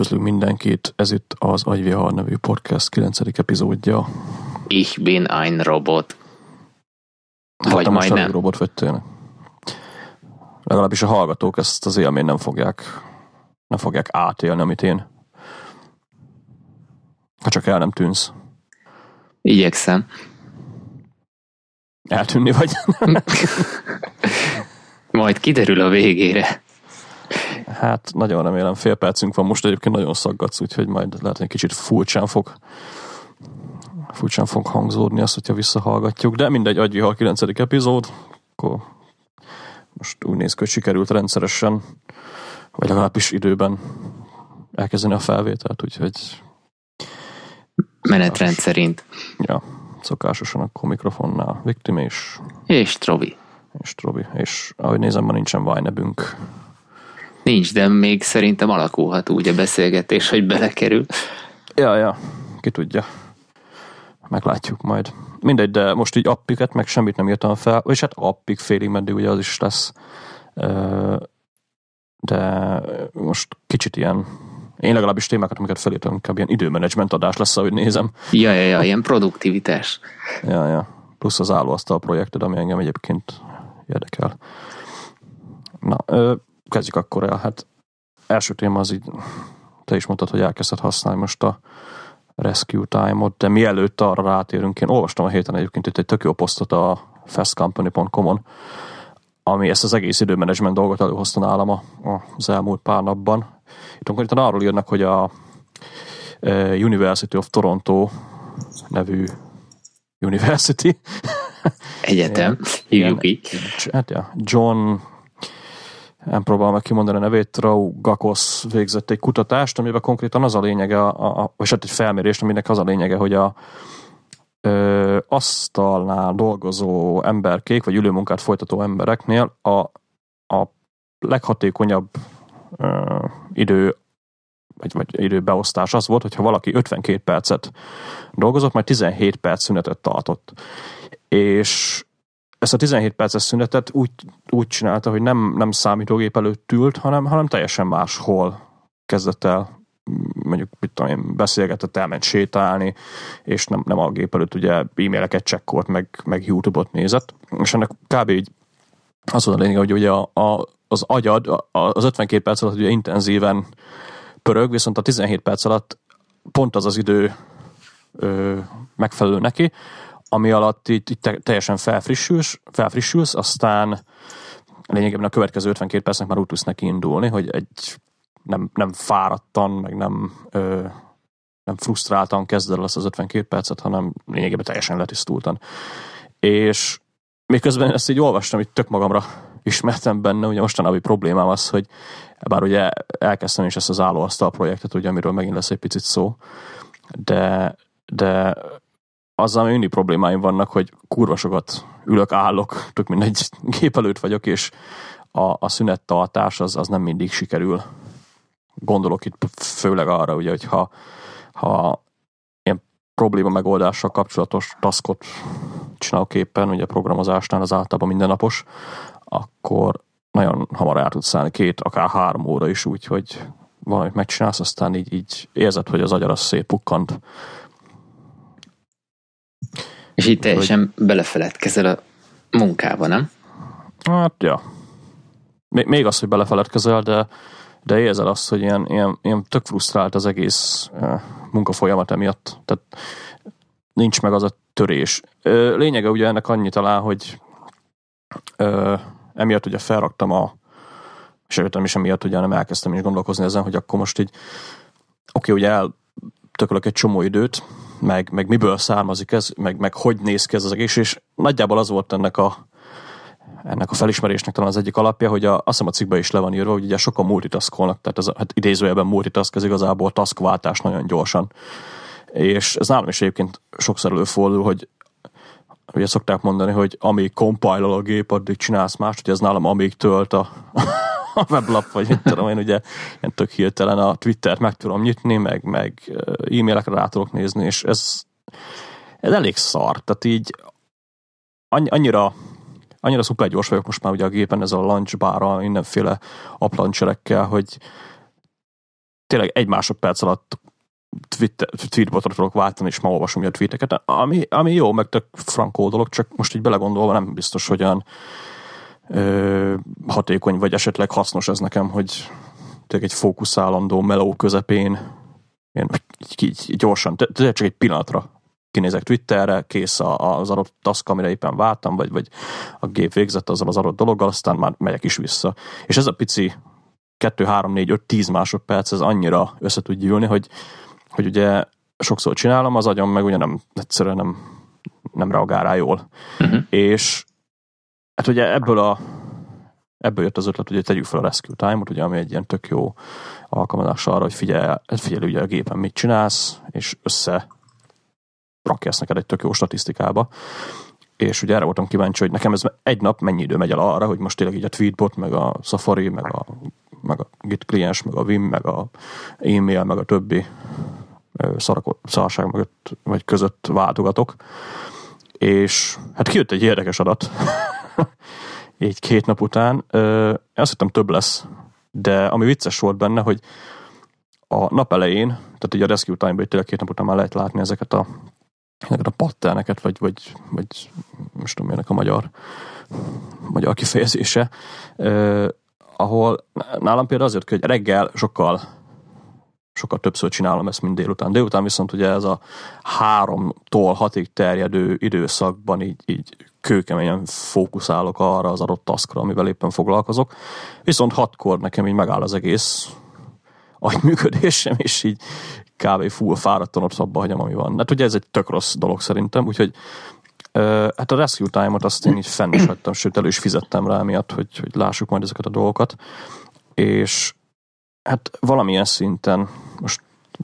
Üdvözlünk mindenkit, ez itt az Agyvihar nevű podcast 9. epizódja. Ich bin ein Robot. Hát Vagy majdnem. robot vettél. Legalábbis a hallgatók ezt az élményt nem fogják, nem fogják átélni, amit én. Ha csak el nem tűnsz. Igyekszem. Eltűnni vagy. Majd kiderül a végére. Hát nagyon remélem, fél percünk van most egyébként nagyon szaggatsz, úgyhogy majd lehet, hogy kicsit furcsán fog furcsán fog hangzódni azt, hogyha visszahallgatjuk, de mindegy, Agyvihar 9. epizód, akkor most úgy néz ki, hogy sikerült rendszeresen, vagy legalábbis időben elkezdeni a felvételt, úgyhogy Menetrend szerint. ja, szokásosan akkor mikrofonnál Viktim és, És Trobi. és Trobi, és ahogy nézem, ma nincsen Vajnebünk. Nincs, de még szerintem alakulhat úgy a beszélgetés, hogy belekerül. Ja, ja, ki tudja. Meglátjuk majd. Mindegy, de most így appiket, meg semmit nem írtam fel, és hát appik félig meddig ugye az is lesz. De most kicsit ilyen, én legalábbis témákat, amiket felírtam, inkább ilyen időmenedzsment adás lesz, ahogy nézem. Ja, ja, ja, ilyen produktivitás. Ja, ja. Plusz az állóasztal projekted, ami engem egyébként érdekel. Na, ö, kezdjük akkor el. Hát első téma az így, te is mondtad, hogy elkezdted használni most a Rescue Time-ot, de mielőtt arra rátérünk, én olvastam a héten egyébként itt egy tök jó posztot a fastcompany.com-on, ami ezt az egész időmenedzsment dolgot előhozta nálam a- az elmúlt pár napban. Itt konkrétan arról írnak, hogy a eh, University of Toronto nevű University, Egyetem. Hívjuk így. hát ja, John nem próbálom meg kimondani a nevét, Traugakos végzett egy kutatást, amiben konkrétan az a lényege, a, a, vagy hát egy felmérést, aminek az a lényege, hogy a ö, asztalnál dolgozó emberkék, vagy ülőmunkát folytató embereknél a, a leghatékonyabb ö, idő vagy, vagy időbeosztás az volt, hogyha valaki 52 percet dolgozott, majd 17 perc szünetet tartott. És ezt a 17 perces szünetet úgy, úgy csinálta, hogy nem, nem számítógép előtt ült, hanem, hanem teljesen máshol kezdett el mondjuk, mit tudom én, beszélgetett, elment sétálni, és nem, nem a gép előtt ugye e-maileket csekkolt, meg, meg YouTube-ot nézett, és ennek kb. így az volt a lényeg, hogy ugye a, a, az agyad a- az 52 perc alatt ugye intenzíven pörög, viszont a 17 perc alatt pont az az idő ö, megfelelő neki, ami alatt itt, te- teljesen felfrissülsz, felfrissülsz, aztán lényegében a következő 52 percnek már úgy tudsz neki indulni, hogy egy nem, nem fáradtan, meg nem, ö, nem frusztráltan kezded el azt az 52 percet, hanem lényegében teljesen letisztultan. És még közben ezt így olvastam, így tök magamra ismertem benne, ugye mostanában problémám az, hogy bár ugye elkezdtem is ezt az állóasztal projektet, ugye, amiről megint lesz egy picit szó, de, de azzal mindig problémáim vannak, hogy kurva sokat ülök, állok, tök mindegy gép előtt vagyok, és a, a szünettartás az, az nem mindig sikerül. Gondolok itt főleg arra, ugye, hogy ha, ha ilyen probléma megoldással kapcsolatos taskot csinálok éppen, ugye programozásnál az általában mindennapos, akkor nagyon hamar el tudsz szállni két, akár három óra is úgy, hogy valamit megcsinálsz, aztán így, így érzed, hogy az agyar az szétpukkant. És így teljesen belefeledkezel a munkába, nem? Hát, ja. Még, még az, hogy belefeledkezel, de, de érzed azt, hogy ilyen, ilyen, ilyen tök frusztrált az egész munkafolyamat emiatt. Tehát nincs meg az a törés. Lényege ugye ennek annyi talán, hogy ö, emiatt ugye felraktam a sőt, nem is emiatt, ugye, nem elkezdtem is gondolkozni ezen, hogy akkor most így oké, ugye eltökölök egy csomó időt, meg, meg miből származik ez, meg, meg hogy néz ki ez az egész, és nagyjából az volt ennek a ennek a felismerésnek talán az egyik alapja, hogy a, azt hiszem a cikkben is le van írva, hogy ugye sokan multitaskolnak, tehát ez hát idézőjelben multitask, ez igazából taskváltás nagyon gyorsan. És ez nálam is egyébként sokszor előfordul, hogy ugye szokták mondani, hogy amíg compile a gép, addig csinálsz mást, hogy ez nálam amíg tölt a, a weblap, vagy mit tudom én, ugye ilyen tök hirtelen a Twittert meg tudom nyitni, meg, meg e-mailekre rá tudok nézni, és ez, ez elég szar. Tehát így annyi, annyira annyira szuper gyors vagyok most már ugye a gépen ez a launch barra mindenféle aplancserekkel, hogy tényleg egy másodperc alatt Twitter, tweetbotra tudok váltani, és ma olvasom a tweeteket, ami, ami jó, meg tök frankó dolog, csak most így belegondolva nem biztos, hogy olyan ö, hatékony, vagy esetleg hasznos ez nekem, hogy tényleg egy fókuszálandó meló közepén én így, így gyorsan, tényleg csak egy pillanatra kinézek Twitterre, kész az adott task, amire éppen váltam, vagy, vagy a gép végzett azzal az adott dologgal, aztán már megyek is vissza. És ez a pici 2, 3, 4, 5, 10 másodperc, ez annyira össze tud gyűlni, hogy, hogy ugye sokszor csinálom, az agyam meg ugye nem, egyszerűen nem, nem reagál rá jól. Uh-huh. És hát ugye ebből a ebből jött az ötlet, hogy tegyük fel a Rescue Time-ot, ugye, ami egy ilyen tök jó alkalmazás arra, hogy figyelj, figyelj ugye a gépen mit csinálsz, és össze rakja ezt neked egy tök jó statisztikába. És ugye erre voltam kíváncsi, hogy nekem ez egy nap mennyi idő megy el arra, hogy most tényleg így a Tweetbot, meg a Safari, meg a, meg a Git kliens, meg a Vim, meg a e-mail, meg a többi szarság mögött, vagy között váltogatok. És hát kijött egy érdekes adat, így két nap után. Azt hittem több lesz, de ami vicces volt benne, hogy a nap elején, tehát ugye a Rescue Time-ban tényleg két nap után már lehet látni ezeket a ezeket a patterneket, vagy, vagy, vagy most tudom, ennek a magyar, magyar kifejezése, eh, ahol nálam például azért, hogy reggel sokkal sokkal többször csinálom ezt, mint délután. Délután viszont ugye ez a háromtól hatig terjedő időszakban így, így kőkeményen fókuszálok arra az adott taskra, amivel éppen foglalkozok. Viszont hatkor nekem így megáll az egész agyműködésem, és így kb. full fáradtan ott abba hagyom, ami van. Hát ugye ez egy tök rossz dolog szerintem, úgyhogy uh, hát a Rescue Time-ot azt én így fenn is hagytam, sőt elő is fizettem rá miatt, hogy, hogy lássuk majd ezeket a dolgokat. És hát valamilyen szinten most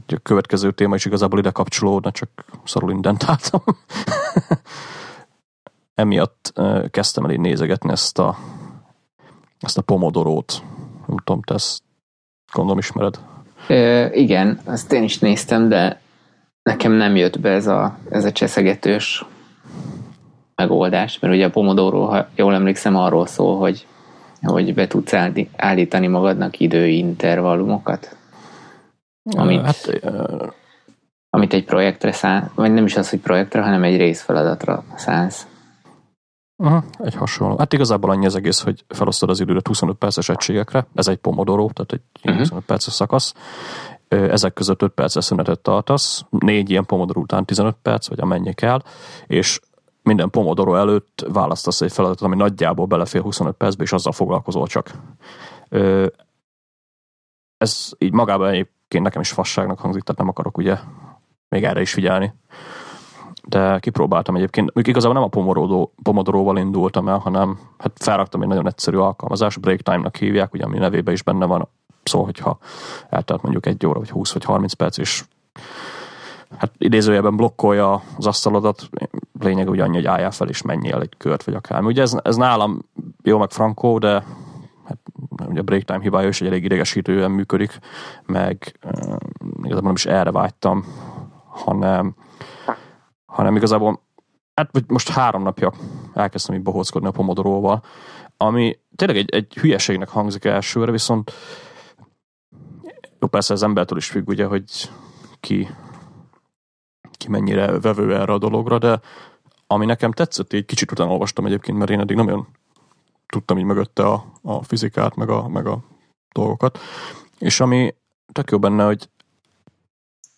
a következő téma is igazából ide kapcsolódna, csak szarul indentáltam. Emiatt kezdtem el így nézegetni ezt a, ezt a pomodorót. Nem tudom, te ezt gondolom ismered. Ö, igen, azt én is néztem, de nekem nem jött be ez a, ez a cseszegetős megoldás, mert ugye a Pomodoro, ha jól emlékszem, arról szól, hogy, hogy be tudsz állítani magadnak időintervallumokat. Amit, hát, amit egy projektre szán, vagy nem is az, hogy projektre, hanem egy részfeladatra szánsz. Aha, egy hasonló. Hát igazából annyi az egész, hogy felosztod az időt 25 perces egységekre, ez egy pomodoro, tehát egy uh-huh. 25 perces szakasz, ezek között 5 perces szünetet tartasz, négy ilyen pomodoro után 15 perc, vagy amennyi kell, és minden pomodoro előtt választasz egy feladatot, ami nagyjából belefér 25 percbe, és azzal foglalkozol csak. Ez így magában egyébként nekem is fasságnak hangzik, tehát nem akarok ugye még erre is figyelni de kipróbáltam egyébként. Még igazából nem a Pomodoro, Pomodoróval indultam el, hanem hát felraktam egy nagyon egyszerű alkalmazás, Breaktime-nak hívják, ugye ami nevében is benne van, szó, hogyha eltelt mondjuk egy óra, vagy 20, vagy 30 perc, és hát idézőjelben blokkolja az asztalodat, lényeg ugye annyi, hogy álljál fel, és menjél egy kört, vagy akármi. Ugye ez, ez nálam jó, meg frankó, de hát, ugye a break time hibája is egy elég idegesítően működik, meg uh, igazából nem is erre vágytam, hanem hanem igazából hát most három napja elkezdtem így bohóckodni a Pomodoróval, ami tényleg egy, egy hülyeségnek hangzik elsőre, viszont jó, persze az embertől is függ, ugye, hogy ki, ki mennyire vevő erre a dologra, de ami nekem tetszett, egy kicsit utána olvastam egyébként, mert én eddig nem olyan tudtam így mögötte a, a fizikát, meg a, meg a dolgokat, és ami tök jó benne, hogy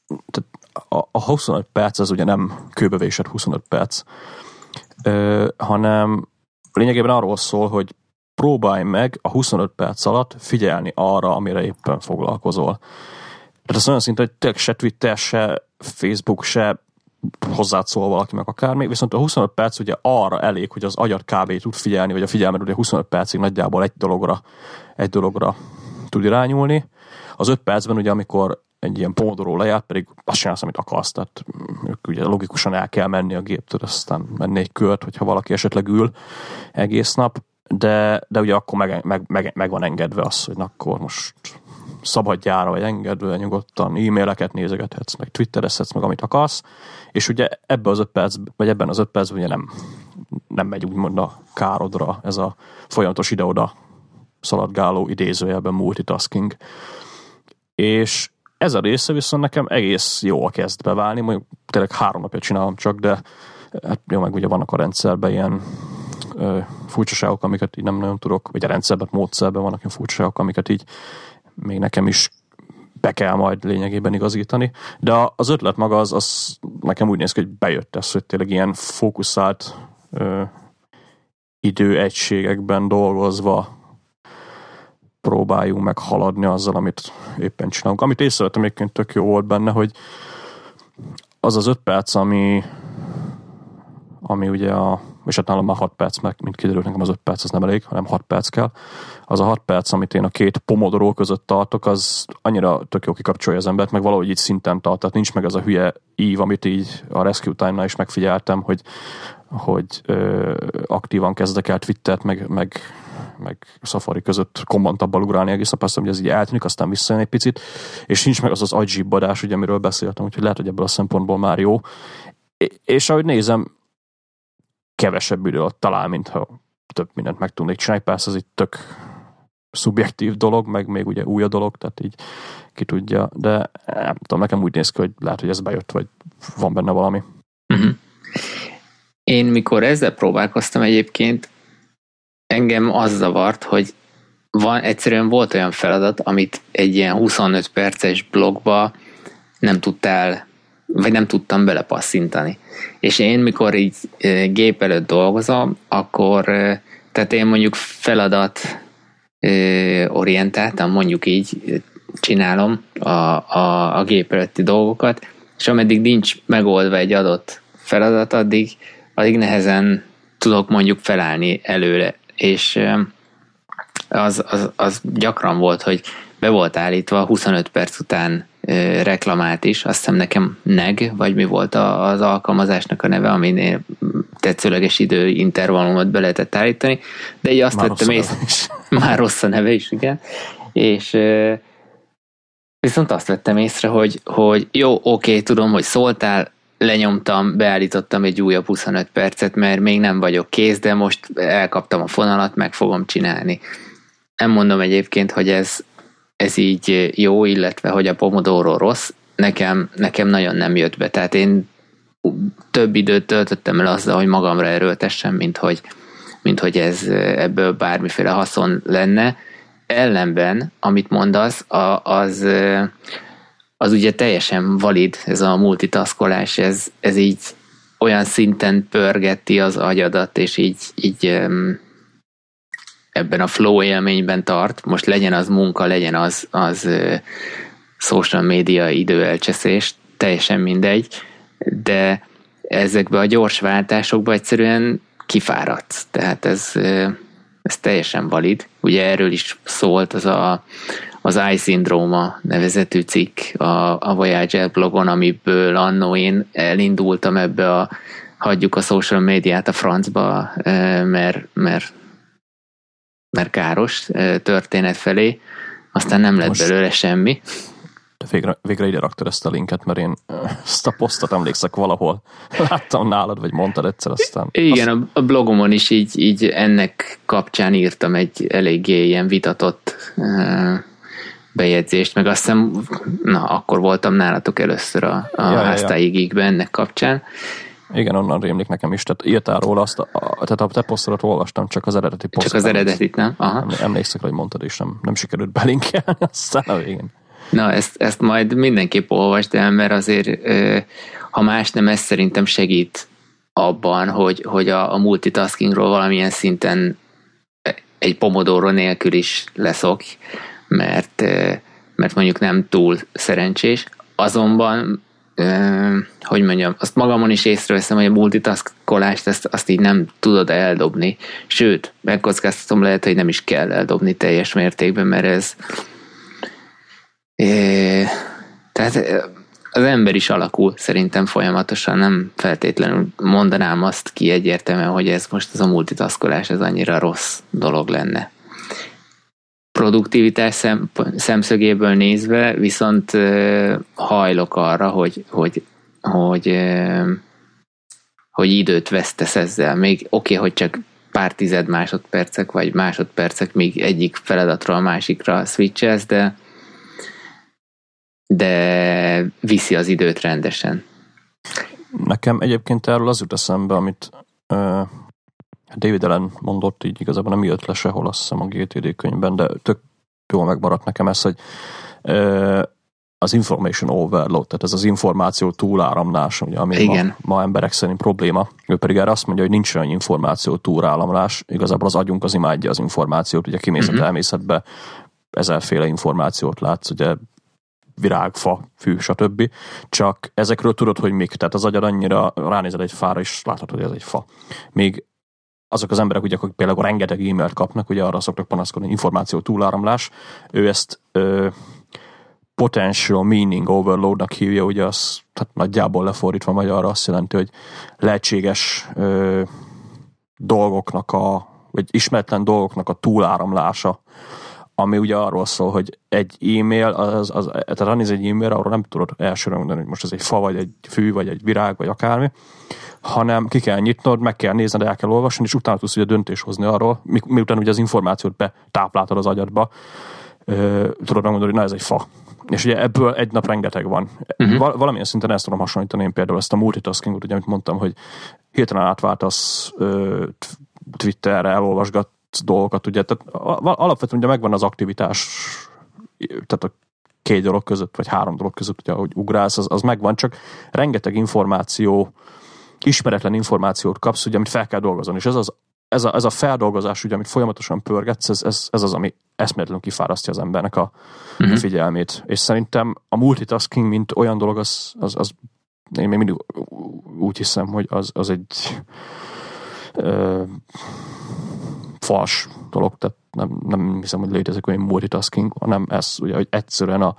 tehát a, a 25 perc az ugye nem kőbevésett 25 perc, ö, hanem lényegében arról szól, hogy próbálj meg a 25 perc alatt figyelni arra, amire éppen foglalkozol. Tehát ez olyan szinte, hogy tényleg se Twitter, se Facebook, se hozzád szól valaki meg akármi, viszont a 25 perc ugye arra elég, hogy az agyad kb. tud figyelni, vagy a figyelmed ugye 25 percig nagyjából egy dologra, egy dologra tud irányulni. Az 5 percben ugye, amikor egy ilyen pomodoró lejárt, pedig azt csinálsz, amit akarsz, tehát ők ugye logikusan el kell menni a géptől, aztán menni egy kört, hogyha valaki esetleg ül egész nap, de, de ugye akkor meg, meg, meg, meg van engedve az, hogy akkor most szabadjára vagy engedve, nyugodtan e-maileket nézegethetsz, meg twitterezhetsz, meg amit akarsz, és ugye ebben az öt perc, vagy ebben az öt percben ugye nem, nem megy úgymond a károdra ez a folyamatos ide-oda szaladgáló idézőjelben multitasking. És ez a része viszont nekem egész jól kezd beválni, mondjuk tényleg három napja csinálom csak, de hát jó, meg ugye vannak a rendszerben ilyen ö, furcsaságok, amiket így nem nagyon tudok, vagy a rendszerben, módszerben vannak ilyen furcsaságok, amiket így még nekem is be kell majd lényegében igazítani. De az ötlet maga az, az nekem úgy néz ki, hogy bejött ez, hogy tényleg ilyen fókuszált időegységekben dolgozva próbáljunk meg haladni azzal, amit éppen csinálunk. Amit észrevettem egyébként tök jó volt benne, hogy az az öt perc, ami ami ugye a, és hát nálam már 6 perc, meg mint kiderült nekem az 5 perc az nem elég, hanem 6 perc kell. Az a 6 perc, amit én a két pomodoró között tartok, az annyira tök jó kikapcsolja az embert, meg valahogy így szinten tart, tehát nincs meg az a hülye ív, amit így a Rescue Time-nál is megfigyeltem, hogy, hogy ö, aktívan kezdek el Twittert, meg, meg, meg Safari között kommantabbal ugrálni egész nap, hogy ez így eltűnik, aztán visszajön egy picit, és nincs meg az az agyibbadás, ugye, amiről beszéltem, úgyhogy lehet, hogy ebből a szempontból már jó. És ahogy nézem, kevesebb idő alatt talál, mintha több mindent meg tudnék csinálni. Persze ez egy tök szubjektív dolog, meg még ugye új a dolog, tehát így ki tudja, de nem tudom, nekem úgy néz ki, hogy lehet, hogy ez bejött, vagy van benne valami. Uh-huh. Én mikor ezzel próbálkoztam egyébként, engem az zavart, hogy van, egyszerűen volt olyan feladat, amit egy ilyen 25 perces blogba nem tudtál vagy nem tudtam belepasszintani. És én, mikor így gép előtt dolgozom, akkor, tehát én mondjuk feladat orientáltam, mondjuk így csinálom a, a, a gép előtti dolgokat, és ameddig nincs megoldva egy adott feladat, addig, addig nehezen tudok mondjuk felállni előre. És az, az, az gyakran volt, hogy be volt állítva 25 perc után reklamált is, azt hiszem nekem NEG, vagy mi volt az alkalmazásnak a neve, aminél tetszőleges idő intervallumot be lehetett állítani, de így azt már vettem észre, már rossz a neve is, igen, és viszont azt vettem észre, hogy, hogy jó, oké, tudom, hogy szóltál, lenyomtam, beállítottam egy újabb 25 percet, mert még nem vagyok kész, de most elkaptam a fonalat, meg fogom csinálni. Nem mondom egyébként, hogy ez, ez így jó, illetve hogy a Pomodoro rossz, nekem, nekem nagyon nem jött be. Tehát én több időt töltöttem el azzal, hogy magamra erőltessem, mint hogy, mint hogy ez ebből bármiféle haszon lenne. Ellenben, amit mondasz, az, az ugye teljesen valid, ez a multitaskolás, ez, ez így olyan szinten pörgeti az agyadat, és így, így ebben a flow élményben tart, most legyen az munka, legyen az, az social media időelcseszés, teljesen mindegy, de ezekbe a gyors váltásokba egyszerűen kifáradsz. Tehát ez, ez teljesen valid. Ugye erről is szólt az a, az iSyndrome nevezetű cikk a, a Voyager blogon, amiből annó én elindultam ebbe a hagyjuk a social médiát a francba, mert, mert mert káros történet felé, aztán nem lett Most belőle semmi. De végre, végre ide raktad ezt a linket, mert én ezt a posztot emlékszek valahol. Láttam nálad, vagy mondtad egyszer, aztán... Igen, azt... a blogomon is így, így ennek kapcsán írtam egy eléggé ilyen vitatott bejegyzést, meg azt hiszem, na, akkor voltam nálatok először a, a ja, ja. ennek kapcsán, igen, onnan rémlik nekem is. Tehát írtál róla azt, a, tehát a te posztodat olvastam, csak az eredeti posztot. Csak az eredetit, nem? Aha. Emlékszek, hogy mondtad, és nem, nem sikerült belinkelni, aztán a végén. Na, ezt, ezt majd mindenképp olvasd el, mert azért, ha más nem, ez szerintem segít abban, hogy, hogy a, a multitaskingról valamilyen szinten egy pomodoro nélkül is leszok, mert, mert mondjuk nem túl szerencsés. Azonban hogy mondjam, azt magamon is észreveszem, hogy a multitaskolást azt, azt így nem tudod eldobni. Sőt, megkockáztatom, lehet, hogy nem is kell eldobni teljes mértékben, mert ez tehát az ember is alakul szerintem folyamatosan, nem feltétlenül mondanám azt ki egyértelműen, hogy ez most ez a multitaskolás, ez annyira rossz dolog lenne produktivitás szem, szemszögéből nézve, viszont hajlok arra, hogy, hogy, hogy, hogy időt vesztesz ezzel. Még oké, okay, hogy csak pár tized másodpercek, vagy másodpercek, még egyik feladatról a másikra switchelsz, de de viszi az időt rendesen. Nekem egyébként erről az jut eszembe, amit David Allen mondott, így igazából nem jött le sehol, azt hiszem a GTD könyvben, de tök jól megmaradt nekem ez, hogy az information overload, tehát ez az információ túláramlás, ugye, ami Igen. Ma, ma emberek szerint probléma. Ő pedig erre azt mondja, hogy nincs olyan információ túláramlás, igazából az agyunk az imádja az információt, ugye kimész uh-huh. a természetbe, ezerféle információt látsz, ugye virág, fa, fű, stb. Csak ezekről tudod, hogy mik. Tehát az agyad annyira ránézed egy fára, és látod, hogy ez egy fa. Még azok az emberek, ugye, akik például rengeteg e-mailt kapnak, ugye arra szoktak panaszkodni, információ túláramlás, ő ezt ö, potential meaning overloadnak hívja, ugye az tehát nagyjából lefordítva magyarra azt jelenti, hogy lehetséges ö, dolgoknak a, vagy ismeretlen dolgoknak a túláramlása, ami ugye arról szól, hogy egy e-mail, az, az, tehát ránéz egy e-mail, arról nem tudod elsőre mondani, hogy most ez egy fa, vagy egy fű, vagy egy virág, vagy akármi, hanem ki kell nyitnod, meg kell nézned, el kell olvasni, és utána tudsz ugye döntés hozni arról, mi, miután ugye az információt betápláltad az agyadba, ö, tudod megmondani, hogy na ez egy fa. És ugye ebből egy nap rengeteg van. Uh-huh. Val- valamilyen szinten ezt tudom hasonlítani én például ezt a multitaskingot, ugye, amit mondtam, hogy hirtelen átváltasz ö, Twitterre, elolvasgat dolgokat, ugye, tehát alapvetően ugye megvan az aktivitás, tehát a két dolog között, vagy három dolog között, ugye, hogy ugrálsz, az, az megvan, csak rengeteg információ, ismeretlen információt kapsz, ugye, amit fel kell dolgozni, és ez az ez a, ez a feldolgozás, ugye, amit folyamatosan pörgetsz, ez, ez, ez az, ami eszméletlenül kifárasztja az embernek a uh-huh. figyelmét. És szerintem a multitasking, mint olyan dolog, az, az, az én még mindig úgy hiszem, hogy az, az egy ö, fals dolog, tehát nem, nem hiszem, hogy létezik olyan multitasking, hanem ez ugye, hogy egyszerűen a,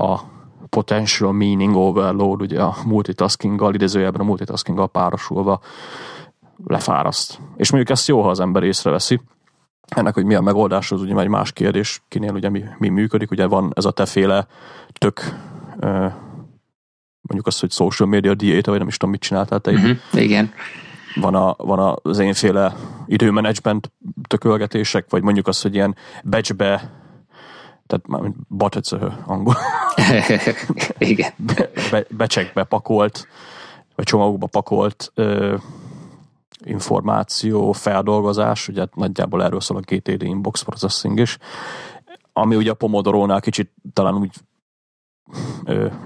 a potential meaning overload, ugye a multitaskinggal, idézőjelben a multitaskinggal párosulva lefáraszt. És mondjuk ezt jó, ha az ember észreveszi. Ennek, hogy mi a megoldás, az ugye egy más kérdés, kinél ugye mi, mi működik, ugye van ez a teféle tök mondjuk azt, hogy social media diéta, vagy nem is tudom, mit csináltál te uh-huh, Igen. Van, a, van az énféle időmenedzsment tökölgetések, vagy mondjuk azt, hogy ilyen becsbe tehát már mint buttercöhö angol. Igen. Be, be, becsekbe pakolt, vagy csomagokba pakolt ö, információ, feldolgozás, ugye nagyjából erről szól a GTD Inbox Processing is, ami ugye a Pomodoro-nál kicsit talán úgy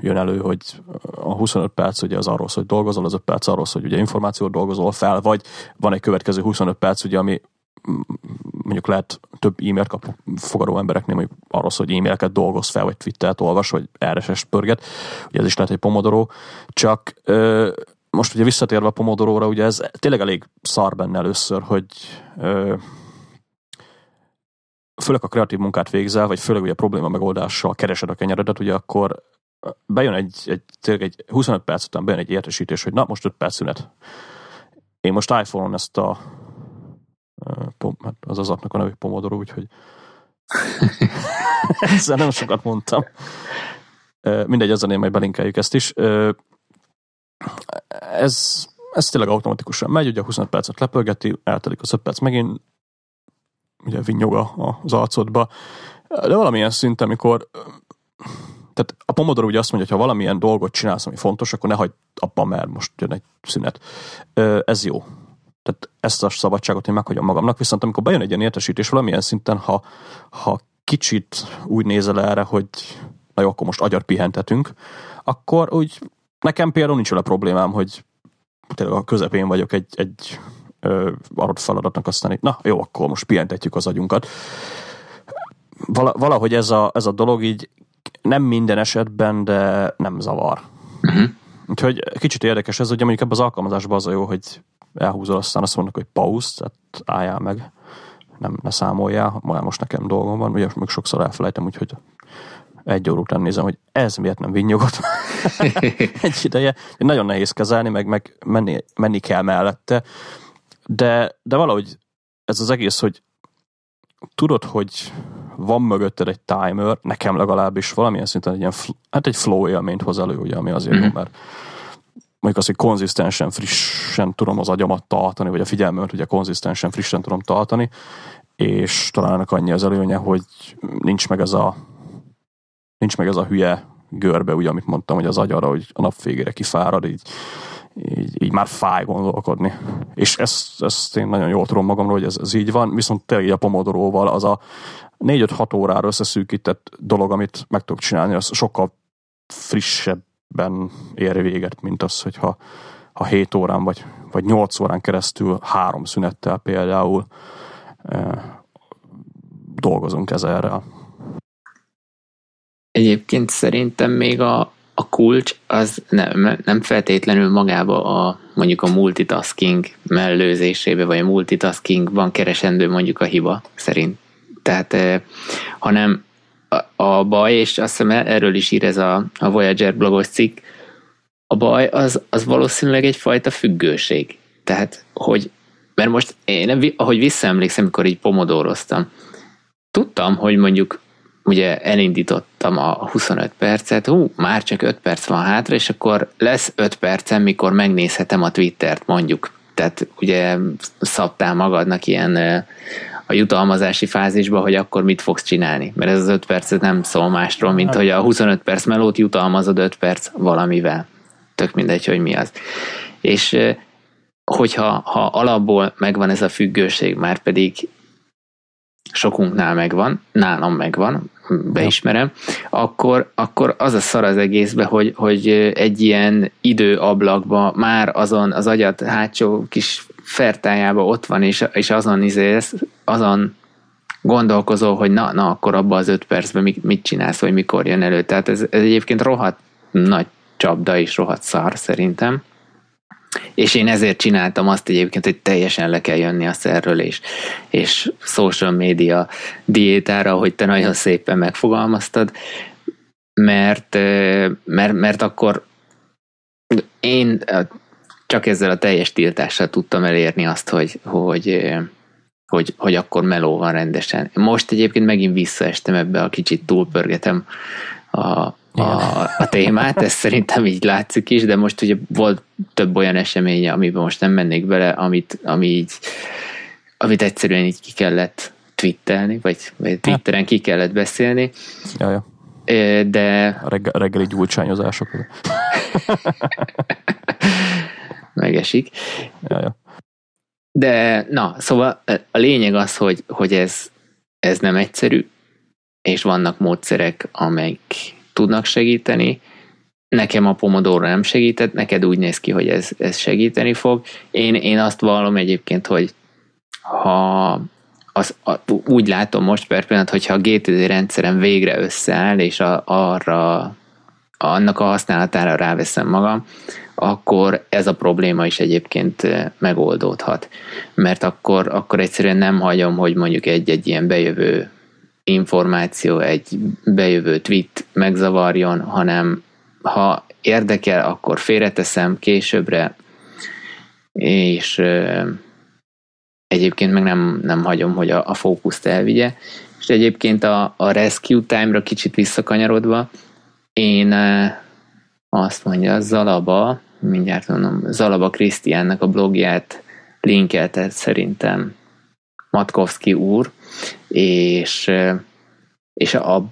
jön elő, hogy a 25 perc ugye az arról hogy dolgozol, az 5 perc arról hogy ugye információt dolgozol fel, vagy van egy következő 25 perc, ugye, ami mondjuk lehet több e-mailt kap fogadó embereknél, mondjuk arról szól, hogy e-maileket dolgoz fel, vagy Twittert olvas, vagy RSS pörget, ugye ez is lehet egy Pomodoro, csak ö, most ugye visszatérve a Pomodoróra, ugye ez tényleg elég szar benne először, hogy ö, főleg a kreatív munkát végzel, vagy főleg ugye a probléma megoldással keresed a kenyeredet, ugye akkor bejön egy, egy, tényleg egy 25 perc után bejön egy értesítés, hogy na, most 5 perc szünet. Én most iPhone-on ezt a hát az az appnak a nevű Pomodoro, úgyhogy ezzel nem sokat mondtam. Mindegy, azon én majd belinkeljük ezt is ez, ez tényleg automatikusan megy, ugye 25 percet lepörgeti, eltelik az 5 perc megint, ugye vinnyog az arcodba, de valamilyen szinten, amikor tehát a Pomodoro ugye azt mondja, hogy ha valamilyen dolgot csinálsz, ami fontos, akkor ne hagyd abban, mert most jön egy szünet. Ez jó. Tehát ezt a szabadságot én meghagyom magamnak, viszont amikor bejön egy ilyen értesítés valamilyen szinten, ha, ha kicsit úgy nézel erre, hogy na jó, akkor most agyat pihentetünk, akkor úgy Nekem például nincs vele problémám, hogy tényleg a közepén vagyok egy, egy ö, adott feladatnak, aztán itt, na jó, akkor most pihentetjük az agyunkat. Vala, valahogy ez a, ez a dolog így nem minden esetben, de nem zavar. Uh-huh. Úgyhogy kicsit érdekes ez, hogy mondjuk ebben az alkalmazásban az a jó, hogy elhúzol, aztán azt mondnak, hogy pauz, tehát álljál meg, nem, ne számoljál, majd most nekem dolgom van, ugye még sokszor elfelejtem, úgyhogy egy óra után nézem, hogy ez miért nem vinnyogott egy ideje. Nagyon nehéz kezelni, meg, meg menni, menni kell mellette. De, de valahogy ez az egész, hogy tudod, hogy van mögötted egy timer, nekem legalábbis valamilyen szinten egy ilyen, hát egy flow élményt hoz elő, ugye, ami azért mm-hmm. mert mondjuk az, hogy konzisztensen, frissen tudom az agyamat tartani, vagy a figyelmemet ugye konzisztensen, frissen tudom tartani, és talán ennek annyi az előnye, hogy nincs meg ez a nincs meg ez a hülye görbe, ugye, amit mondtam, hogy az agyara, hogy a nap végére kifárad, így, így, így már fáj gondolkodni. És ezt, ezt én nagyon jól tudom magamról, hogy ez, ez így van, viszont tényleg a pomodoróval az a 4-5-6 órára összeszűkített dolog, amit meg tudok csinálni, az sokkal frissebben ér véget, mint az, hogyha ha 7 órán vagy, vagy 8 órán keresztül három szünettel például e, dolgozunk ezerrel. Egyébként szerintem még a, kulcs az nem, nem feltétlenül magába a mondjuk a multitasking mellőzésébe, vagy a multitaskingban keresendő mondjuk a hiba szerint. Tehát, eh, hanem a, a baj, és azt hiszem erről is ír ez a, a Voyager blogos cikk, a baj az, az valószínűleg egyfajta függőség. Tehát, hogy, mert most én, ahogy visszaemlékszem, amikor így pomodoroztam, tudtam, hogy mondjuk ugye elindítottam a 25 percet, hú, már csak 5 perc van hátra, és akkor lesz 5 percem, mikor megnézhetem a Twittert mondjuk. Tehát ugye szabtál magadnak ilyen a jutalmazási fázisba, hogy akkor mit fogsz csinálni. Mert ez az 5 perc nem szól másról, mint hogy a 25 perc melót jutalmazod 5 perc valamivel. Tök mindegy, hogy mi az. És hogyha ha alapból megvan ez a függőség, már pedig sokunknál megvan, nálam megvan, beismerem, akkor, akkor az a szar az egészbe, hogy, hogy egy ilyen időablakban már azon az agyat hátsó kis fertájába ott van, és, és azon, izé, azon gondolkozol, hogy na, na, akkor abba az öt percben mit, mit csinálsz, vagy mikor jön elő. Tehát ez, ez egyébként rohadt nagy csapda és rohadt szar szerintem. És én ezért csináltam azt egyébként, hogy teljesen le kell jönni a szerről, és, és social media diétára, hogy te nagyon szépen megfogalmaztad, mert, mert, mert akkor én csak ezzel a teljes tiltással tudtam elérni azt, hogy, hogy, hogy, hogy akkor meló van rendesen. Most egyébként megint visszaestem ebbe a kicsit túlpörgetem a, a, a témát, ez szerintem így látszik is, de most ugye volt több olyan eseménye, amiben most nem mennék bele, amit, ami így, amit egyszerűen így ki kellett twittelni, vagy, vagy Twitteren ki kellett beszélni. Ja, ja. De... A regg- reggeli gyújtsányozások. Megesik. Ja, ja. De na, szóval a lényeg az, hogy, hogy ez, ez nem egyszerű, és vannak módszerek, amelyek tudnak segíteni. Nekem a Pomodoro nem segített, neked úgy néz ki, hogy ez, ez segíteni fog. Én, én azt vallom egyébként, hogy ha az, a, úgy látom most per pillanat, hogyha a GTD rendszerem végre összeáll, és a, arra annak a használatára ráveszem magam, akkor ez a probléma is egyébként megoldódhat. Mert akkor, akkor egyszerűen nem hagyom, hogy mondjuk egy-egy ilyen bejövő információ, egy bejövő tweet megzavarjon, hanem ha érdekel, akkor félreteszem későbbre, és egyébként meg nem, nem hagyom, hogy a, a fókuszt elvigye. És egyébként a, a rescue time-ra kicsit visszakanyarodva, én azt mondja, Zalaba, mindjárt mondom, Zalaba Krisztiánnak a blogját linkeltet szerintem Matkowski úr, és, és a,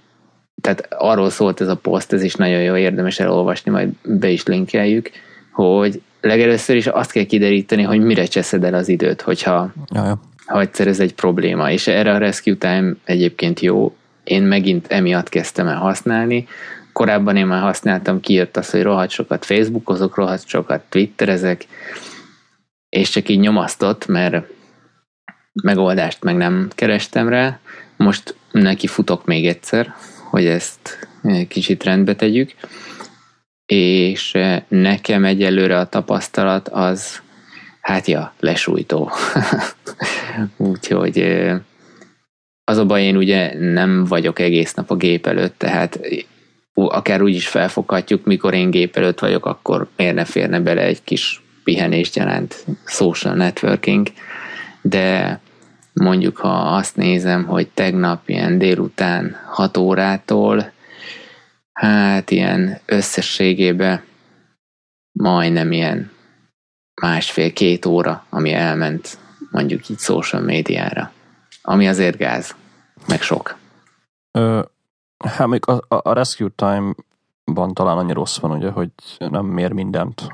tehát arról szólt ez a poszt, ez is nagyon jó, érdemes elolvasni, majd be is linkeljük, hogy legelőször is azt kell kideríteni, hogy mire cseszed el az időt, hogyha ha egyszer ez egy probléma, és erre a Rescue Time egyébként jó, én megint emiatt kezdtem el használni, korábban én már használtam, kijött az, hogy rohadt sokat Facebookozok, rohadt sokat Twitterezek, és csak így nyomasztott, mert megoldást meg nem kerestem rá. Most neki futok még egyszer, hogy ezt kicsit rendbe tegyük. És nekem egyelőre a tapasztalat az, hát ja, lesújtó. Úgyhogy az a baj, én ugye nem vagyok egész nap a gép előtt, tehát akár úgy is felfoghatjuk, mikor én gép előtt vagyok, akkor miért ne férne bele egy kis pihenést jelent social networking, de mondjuk ha azt nézem, hogy tegnap ilyen délután 6 órától, hát ilyen összességében majdnem ilyen másfél-két óra, ami elment mondjuk így social médiára. Ami azért gáz, meg sok. Ö, hát még a, a, Rescue Time talán annyi rossz van, ugye, hogy nem mér mindent.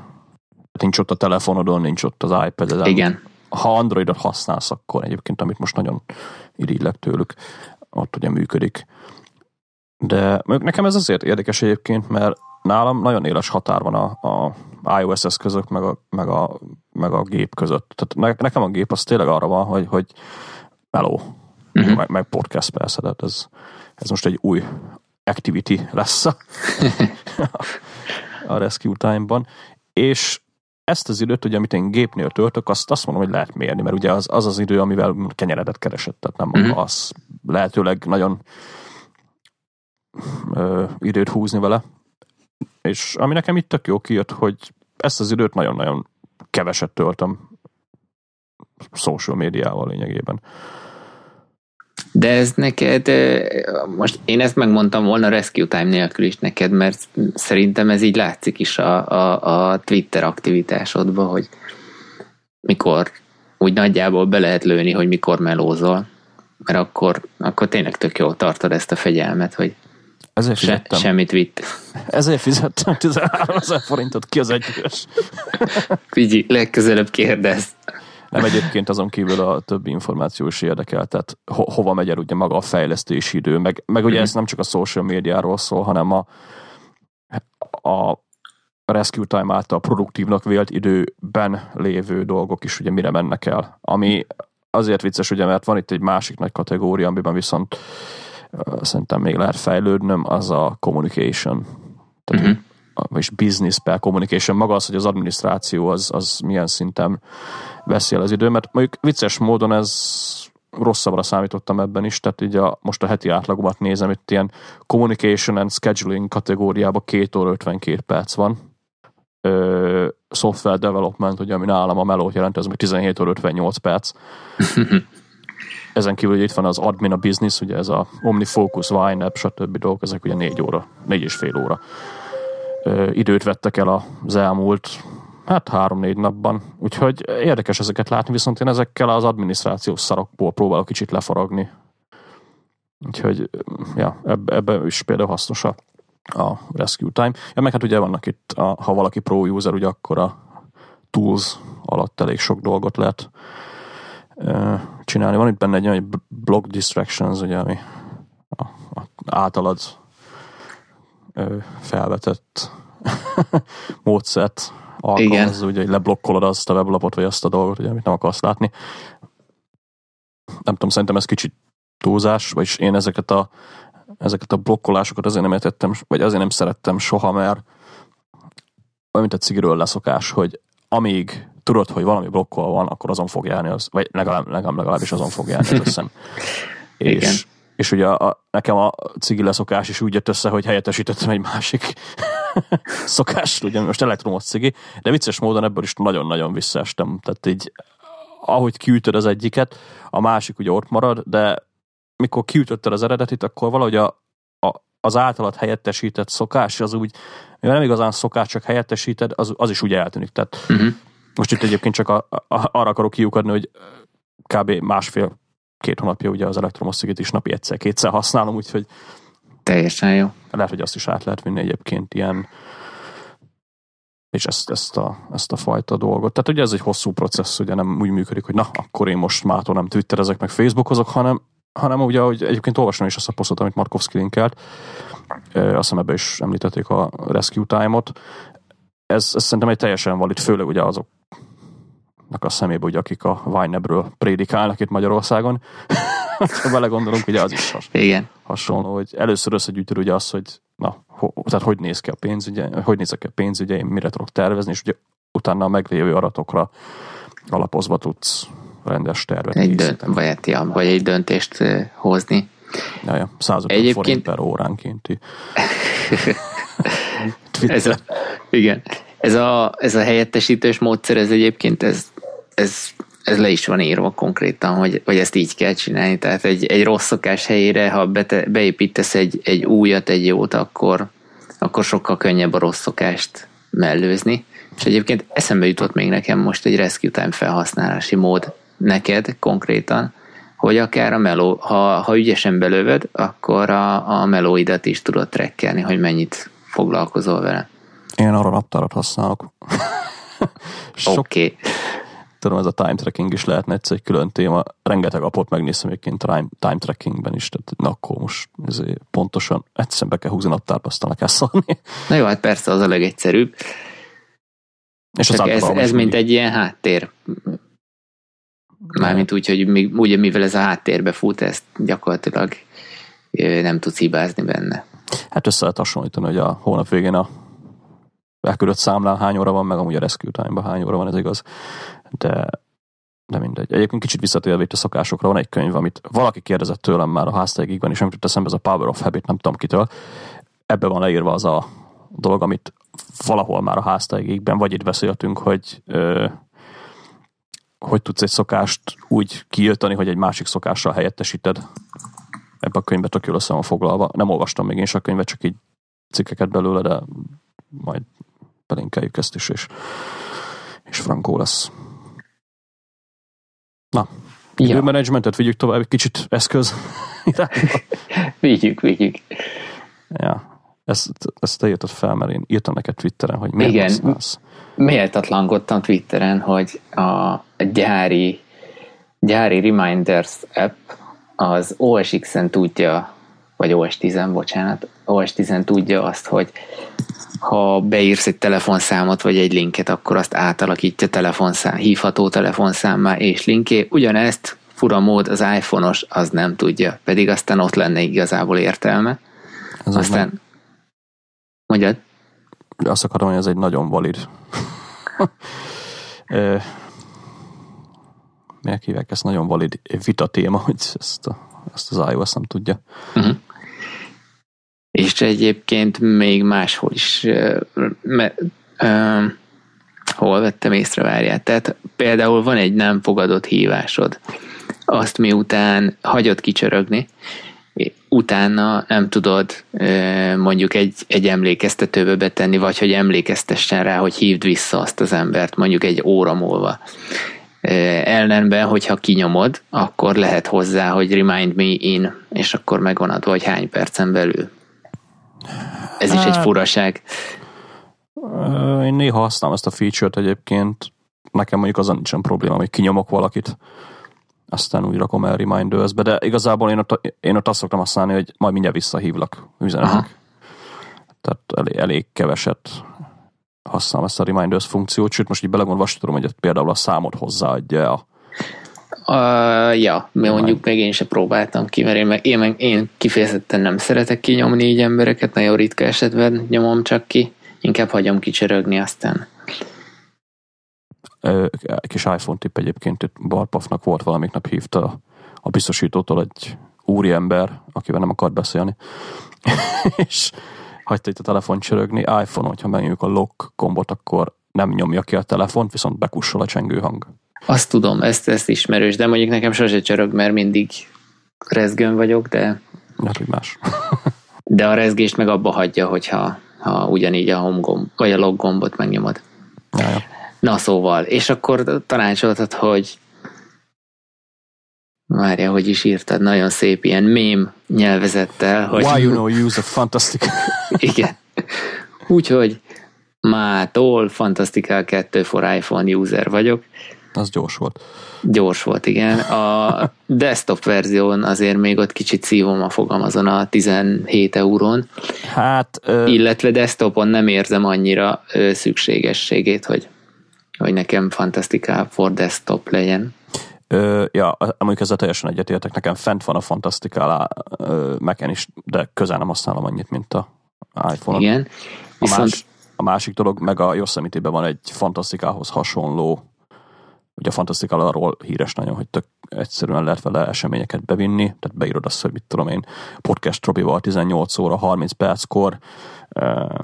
Nincs ott a telefonodon, nincs ott az iPad-eden. Igen. Ha Androidot használsz, akkor egyébként, amit most nagyon irigylek tőlük, ott ugye működik. De nekem ez azért érdekes egyébként, mert nálam nagyon éles határ van a, a iOS eszközök meg a, meg, a, meg a gép között. Tehát nekem a gép az tényleg arra van, hogy, hogy meló, uh-huh. meg, meg podcast persze, de ez, ez most egy új activity lesz a, a Rescue Time-ban. És ezt az időt, ugye, amit én gépnél töltök, azt azt mondom, hogy lehet mérni, mert ugye az az, az idő, amivel kenyeredet keresett, tehát nem uh-huh. az lehetőleg nagyon ö, időt húzni vele. És ami nekem itt tök jó kijött, hogy ezt az időt nagyon-nagyon keveset töltöm social médiával lényegében. De ez neked, most én ezt megmondtam volna Rescue Time nélkül is neked, mert szerintem ez így látszik is a, a, a Twitter aktivitásodban, hogy mikor úgy nagyjából be lehet lőni, hogy mikor melózol, mert akkor, akkor tényleg tök jól tartod ezt a fegyelmet, hogy ezért fizettem. Se, semmit vitt. Ezért fizettem 13 ezer forintot, ki az egyes. Figyelj, legközelebb kérdez. Nem egyébként azon kívül a többi információ is érdekel, tehát ho- hova megy el ugye maga a fejlesztési idő, meg, meg ugye mm. ez nem csak a social médiáról szól, hanem a, a Rescue Time által produktívnak vélt időben lévő dolgok is ugye mire mennek el. Ami azért vicces, ugye, mert van itt egy másik nagy kategória, amiben viszont szerintem még lehet fejlődnöm, az a communication. Tehát, uh-huh. Vagyis business per communication. Maga az, hogy az adminisztráció az, az milyen szinten veszi el az időmet. Mondjuk vicces módon ez rosszabbra számítottam ebben is, tehát így a, most a heti átlagomat nézem, itt ilyen communication and scheduling kategóriában 2 óra 52 perc van. Ö, software development, ugye, ami nálam a melót jelent, ez még 17 óra 58 perc. Ezen kívül ugye itt van az admin, a business, ugye ez a OmniFocus, YNAB, stb. dolgok, ezek ugye négy óra, négy és fél óra ö, időt vettek el az elmúlt hát három-négy napban. Úgyhogy érdekes ezeket látni, viszont én ezekkel az adminisztrációs szarokból próbálok kicsit lefaragni. Úgyhogy ja, ebbe, ebbe is például hasznos a, a Rescue Time. Ja, meg hát ugye vannak itt, a, ha valaki pro user, ugye akkor a tools alatt elég sok dolgot lehet csinálni. Van itt benne egy olyan block distractions, ugye, ami a, a általad felvetett módszert alkalmazza, ugye, hogy leblokkolod azt a weblapot, vagy azt a dolgot, ugye, amit nem akarsz látni. Nem tudom, szerintem ez kicsit túlzás, vagyis én ezeket a, ezeket a blokkolásokat azért nem értettem, vagy azért nem szerettem soha, mert olyan, mint a cigiről leszokás, hogy amíg tudod, hogy valami blokkol van, akkor azon fog járni, az, vagy legalább, legalább, legalábbis azon fog járni az összem. és, és ugye a, a, nekem a cigi leszokás is úgy jött össze, hogy helyettesítettem egy másik szokást, ugye most elektromos cigi, de vicces módon ebből is nagyon-nagyon visszaestem. Tehát így, ahogy kiütöd az egyiket, a másik ugye ott marad, de mikor kiütötted az eredetit, akkor valahogy a, a, az általad helyettesített szokás, az úgy, mivel nem igazán szokás, csak helyettesíted, az, az is úgy eltűnik. Tehát uh-huh. Most itt egyébként csak a, a, arra akarok kiukadni, hogy kb. másfél két hónapja ugye az elektromos szigit is napi egyszer-kétszer használom, úgyhogy teljesen jó. Lehet, hogy azt is át lehet vinni egyébként ilyen és ezt, ezt, a, ezt a fajta dolgot. Tehát ugye ez egy hosszú processz, ugye nem úgy működik, hogy na, akkor én most mától nem twitterezek, meg facebookozok, hanem, hanem ugye, hogy egyébként olvastam is azt a posztot, amit Markovski linkelt, azt hiszem ebbe is említették a Rescue Time-ot. Ez, ez szerintem egy teljesen valid, főleg ugye azok a szemébe, ugye, akik a Vine-ről prédikálnak itt Magyarországon. ha vele gondolunk, ugye az is has, Igen. hasonló, hogy először összegyűjtöd ugye az, hogy na, ho, tehát hogy néz ki a pénzügye, hogy néz ki a pénzügye, én mire tudok tervezni, és ugye utána a meglévő aratokra alapozva tudsz rendes tervet egy dönt, vagy, ja, vagy egy döntést hozni. Ja, ja, 150 Egyébként... forint per óránkénti. ez a, igen. Ez a, ez a helyettesítős módszer, ez egyébként ez, ez, ez le is van írva konkrétan, hogy, hogy ezt így kell csinálni. Tehát egy, egy rossz szokás helyére, ha bete, beépítesz egy, egy újat, egy jót, akkor, akkor sokkal könnyebb a rossz szokást mellőzni. És egyébként eszembe jutott még nekem most egy Rescue Time felhasználási mód neked konkrétan, hogy akár a meló, ha, ha ügyesen belövöd, akkor a, a melóidat is tudod trekkelni, hogy mennyit foglalkozol vele. Én arra naptárat használok. Oké. Okay. Tudom, ez a time tracking is lehetne egyszer egy külön téma. Rengeteg apot megnéztem egyébként time, time trackingben is, tehát na akkor most pontosan egyszer be kell húzni naptárba, aztán le kell szólni. Na jó, hát persze az a legegyszerűbb. És az ez, ez mint egy ilyen háttér. Mármint úgy, hogy még, ugye mivel ez a háttérbe fut, ezt gyakorlatilag nem tudsz hibázni benne. Hát össze lehet hasonlítani, hogy a hónap végén a elküldött számlán hány óra van, meg amúgy a rescue time hány óra van, ez igaz. De, de mindegy. Egyébként kicsit visszatérve itt a szokásokra, van egy könyv, amit valaki kérdezett tőlem már a háztáigikben, és amit eszembe, ez a Power of Habit, nem tudom kitől. Ebben van leírva az a dolog, amit valahol már a háztáigikben, vagy itt beszéltünk, hogy ö, hogy tudsz egy szokást úgy kiölteni, hogy egy másik szokással helyettesíted. Ebben a könyvben tök jól össze van foglalva. Nem olvastam még én se a könyvet, csak így cikkeket belőle, de majd belinkeljük ezt is, és, és frankó lesz. Na, időmenedzsmentet vigyük tovább, egy kicsit eszköz. vigyük, vigyük. Ja, ezt, ezt te írtad fel, mert én írtam neked Twitteren, hogy miért Igen, használsz. méltatlankodtam Twitteren, hogy a gyári, gyári Reminders app az OS X-en tudja, vagy OS 10 bocsánat, OS 10 tudja azt, hogy ha beírsz egy telefonszámot vagy egy linket, akkor azt átalakítja telefonszám, hívható telefonszámmá és linké. Ugyanezt fura mód az iPhone-os az nem tudja, pedig aztán ott lenne igazából értelme. Ez aztán meg... mondjad? Azt akarom, hogy ez egy nagyon valid miért hívják ezt nagyon valid vita téma, hogy ezt, a, ezt az iOS nem tudja. Uh-huh és egyébként még máshol is, mert, uh, hol vettem észre, várját. Tehát például van egy nem fogadott hívásod, azt miután hagyod kicsörögni, utána nem tudod mondjuk egy, egy emlékeztetőbe betenni, vagy hogy emlékeztessen rá, hogy hívd vissza azt az embert, mondjuk egy óra múlva. Ellenben, hogyha kinyomod, akkor lehet hozzá, hogy remind me in, és akkor megvan adva, hogy hány percen belül. Ez is egy hát, furaság. Én néha használom ezt a feature-t egyébként. Nekem mondjuk azon nincsen probléma, hogy kinyomok valakit, aztán úgy rakom el reminders-be, de igazából én ott, én ott azt szoktam használni, hogy majd mindjárt visszahívlak üzenetek. Tehát elég, elég keveset használom ezt a reminders funkciót, sőt most így belegondolva tudom, hogy például a számot hozzáadja a Uh, ja, mondjuk még én sem próbáltam ki, mert én, meg, én, meg, én kifejezetten nem szeretek kinyomni így embereket, nagyon ritka esetben nyomom csak ki, inkább hagyom kicsörögni aztán. Egy kis iPhone tipp egyébként, itt Barpafnak volt valamik nap hívta a biztosítótól egy úriember, akivel nem akart beszélni, és hagyta itt a telefon csörögni. iPhone, hogyha megnyomjuk a lock gombot, akkor nem nyomja ki a telefont, viszont bekussol a csengő hang. Azt tudom, ezt, ezt ismerős, de mondjuk nekem sose csörög, mert mindig rezgőn vagyok, de... Hát, hogy más. de a rezgést meg abba hagyja, hogyha ha ugyanígy a home gomb, vagy a log gombot megnyomod. Ja, Na szóval, és akkor tanácsoltad, hogy Várja, hogy is írtad, nagyon szép ilyen mém nyelvezettel. Hogy... Why you know use a fantastic. Igen. Úgyhogy mától Fantastical 2 for iPhone user vagyok, az gyors volt. Gyors volt, igen. A desktop verzión azért még ott kicsit szívom a fogam azon a 17 eurón. Hát... Ö... Illetve desktopon nem érzem annyira ö, szükségességét, hogy, hogy nekem Fantastica for desktop legyen. Ö, ja, amúgy ezzel teljesen egyetértek. Nekem fent van a Fantastica mac is, de közel nem használom annyit, mint a iPhone-on. Igen. Viszont... A, más, a másik dolog, meg a Yosemite-ben van egy Fantastikához hasonló Ugye a Fantastic arról híres nagyon, hogy tök egyszerűen lehet vele eseményeket bevinni, tehát beírod azt, hogy mit tudom én, podcast Robival 18 óra 30 perckor, uh,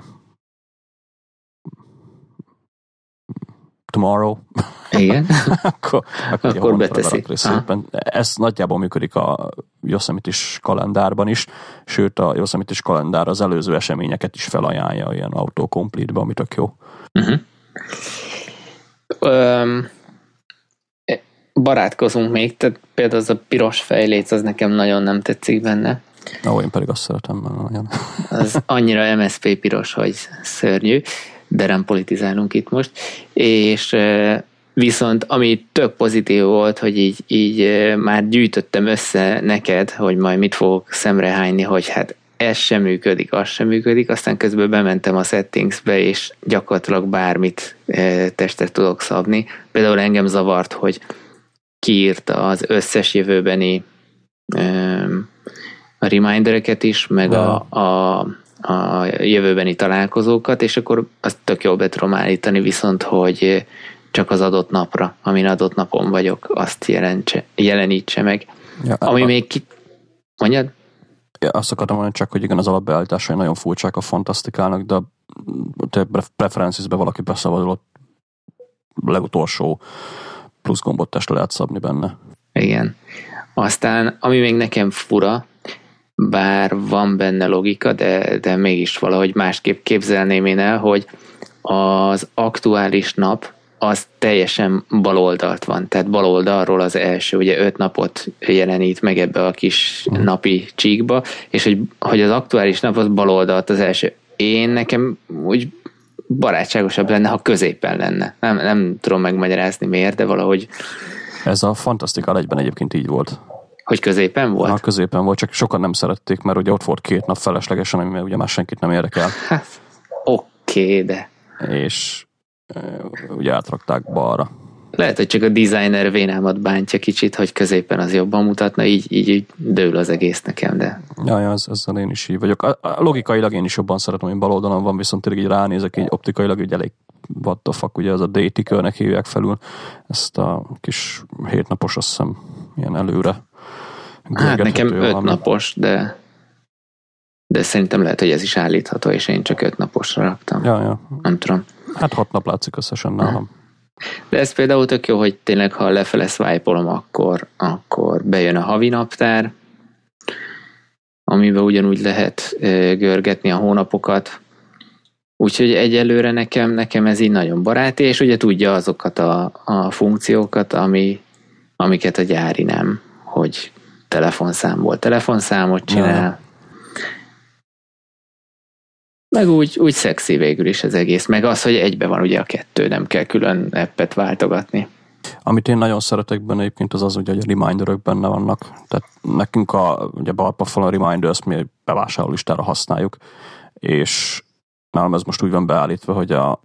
tomorrow. Igen. akkor akkor, akkor beteszi. Ez nagyjából működik a yosemite kalendárban is, sőt a yosemite kalendár az előző eseményeket is felajánlja ilyen autocomplete-be, ami tök jó. Uh-huh. Um, barátkozunk még, tehát például az a piros fejléc, az nekem nagyon nem tetszik benne. Ó, én pedig azt szeretem nagyon. Az annyira MSP piros, hogy szörnyű, de nem politizálunk itt most. És viszont ami tök pozitív volt, hogy így, így már gyűjtöttem össze neked, hogy majd mit fogok szemrehányni, hogy hát ez sem működik, az sem működik, aztán közben bementem a settingsbe, és gyakorlatilag bármit testre tudok szabni. Például engem zavart, hogy kiírta az összes jövőbeni a remindereket is, meg a, a, a jövőbeni találkozókat, és akkor azt tök jól be tudom állítani, viszont hogy csak az adott napra, amin adott napon vagyok, azt jelentse, jelenítse meg. Ja, Ami a... még ki... Mondjad? Ja, azt akartam mondani csak, hogy igen, az alapbeállításai nagyon furcsák a fantasztikának, de te preferencesbe valaki beszabadulott legutolsó plusz gombot testre lehet szabni benne. Igen. Aztán, ami még nekem fura, bár van benne logika, de, de mégis valahogy másképp képzelném én el, hogy az aktuális nap az teljesen baloldalt van, tehát baloldalról az első, ugye öt napot jelenít meg ebbe a kis hmm. napi csíkba, és hogy, hogy az aktuális nap az baloldalt az első. Én nekem úgy barátságosabb lenne, ha középen lenne. Nem, nem tudom megmagyarázni miért, de valahogy... Ez a Fantasztikál egyben egyébként így volt. Hogy középen volt? Na, középen volt, csak sokan nem szerették, mert ugye ott volt két nap feleslegesen, ami ugye már senkit nem érdekel. Hát, oké, okay, de... És ugye átrakták balra. Lehet, hogy csak a designer vénámat bántja kicsit, hogy középen az jobban mutatna, így, így, így dől az egész nekem, de... Ja, ja, ez, ezzel én is így vagyok. A, a, logikailag én is jobban szeretem, hogy bal oldalon van, viszont tényleg így ránézek, így optikailag így elég what the fuck, ugye ez a D-tikörnek hívják felül, ezt a kis hétnapos, azt hiszem, ilyen előre. Hát nekem öt valami. napos, de de szerintem lehet, hogy ez is állítható, és én csak öt naposra raktam. Ja, ja. Nem tudom. Hát hat nap látszik összesen nálam. De ez például tök jó, hogy tényleg ha lefele swipe akkor, akkor bejön a havi naptár, amiben ugyanúgy lehet görgetni a hónapokat. Úgyhogy egyelőre nekem, nekem ez így nagyon baráti, és ugye tudja azokat a, a funkciókat, ami, amiket a gyári nem, hogy telefonszámból telefonszámot csinál, ja meg úgy, úgy szexi végül is az egész, meg az, hogy egybe van ugye a kettő, nem kell külön appet váltogatni. Amit én nagyon szeretek benne egyébként az az, hogy a reminderök benne vannak. Tehát nekünk a, ugye a reminders mi bevásárlólistára használjuk, és nálam ez most úgy van beállítva, hogy a,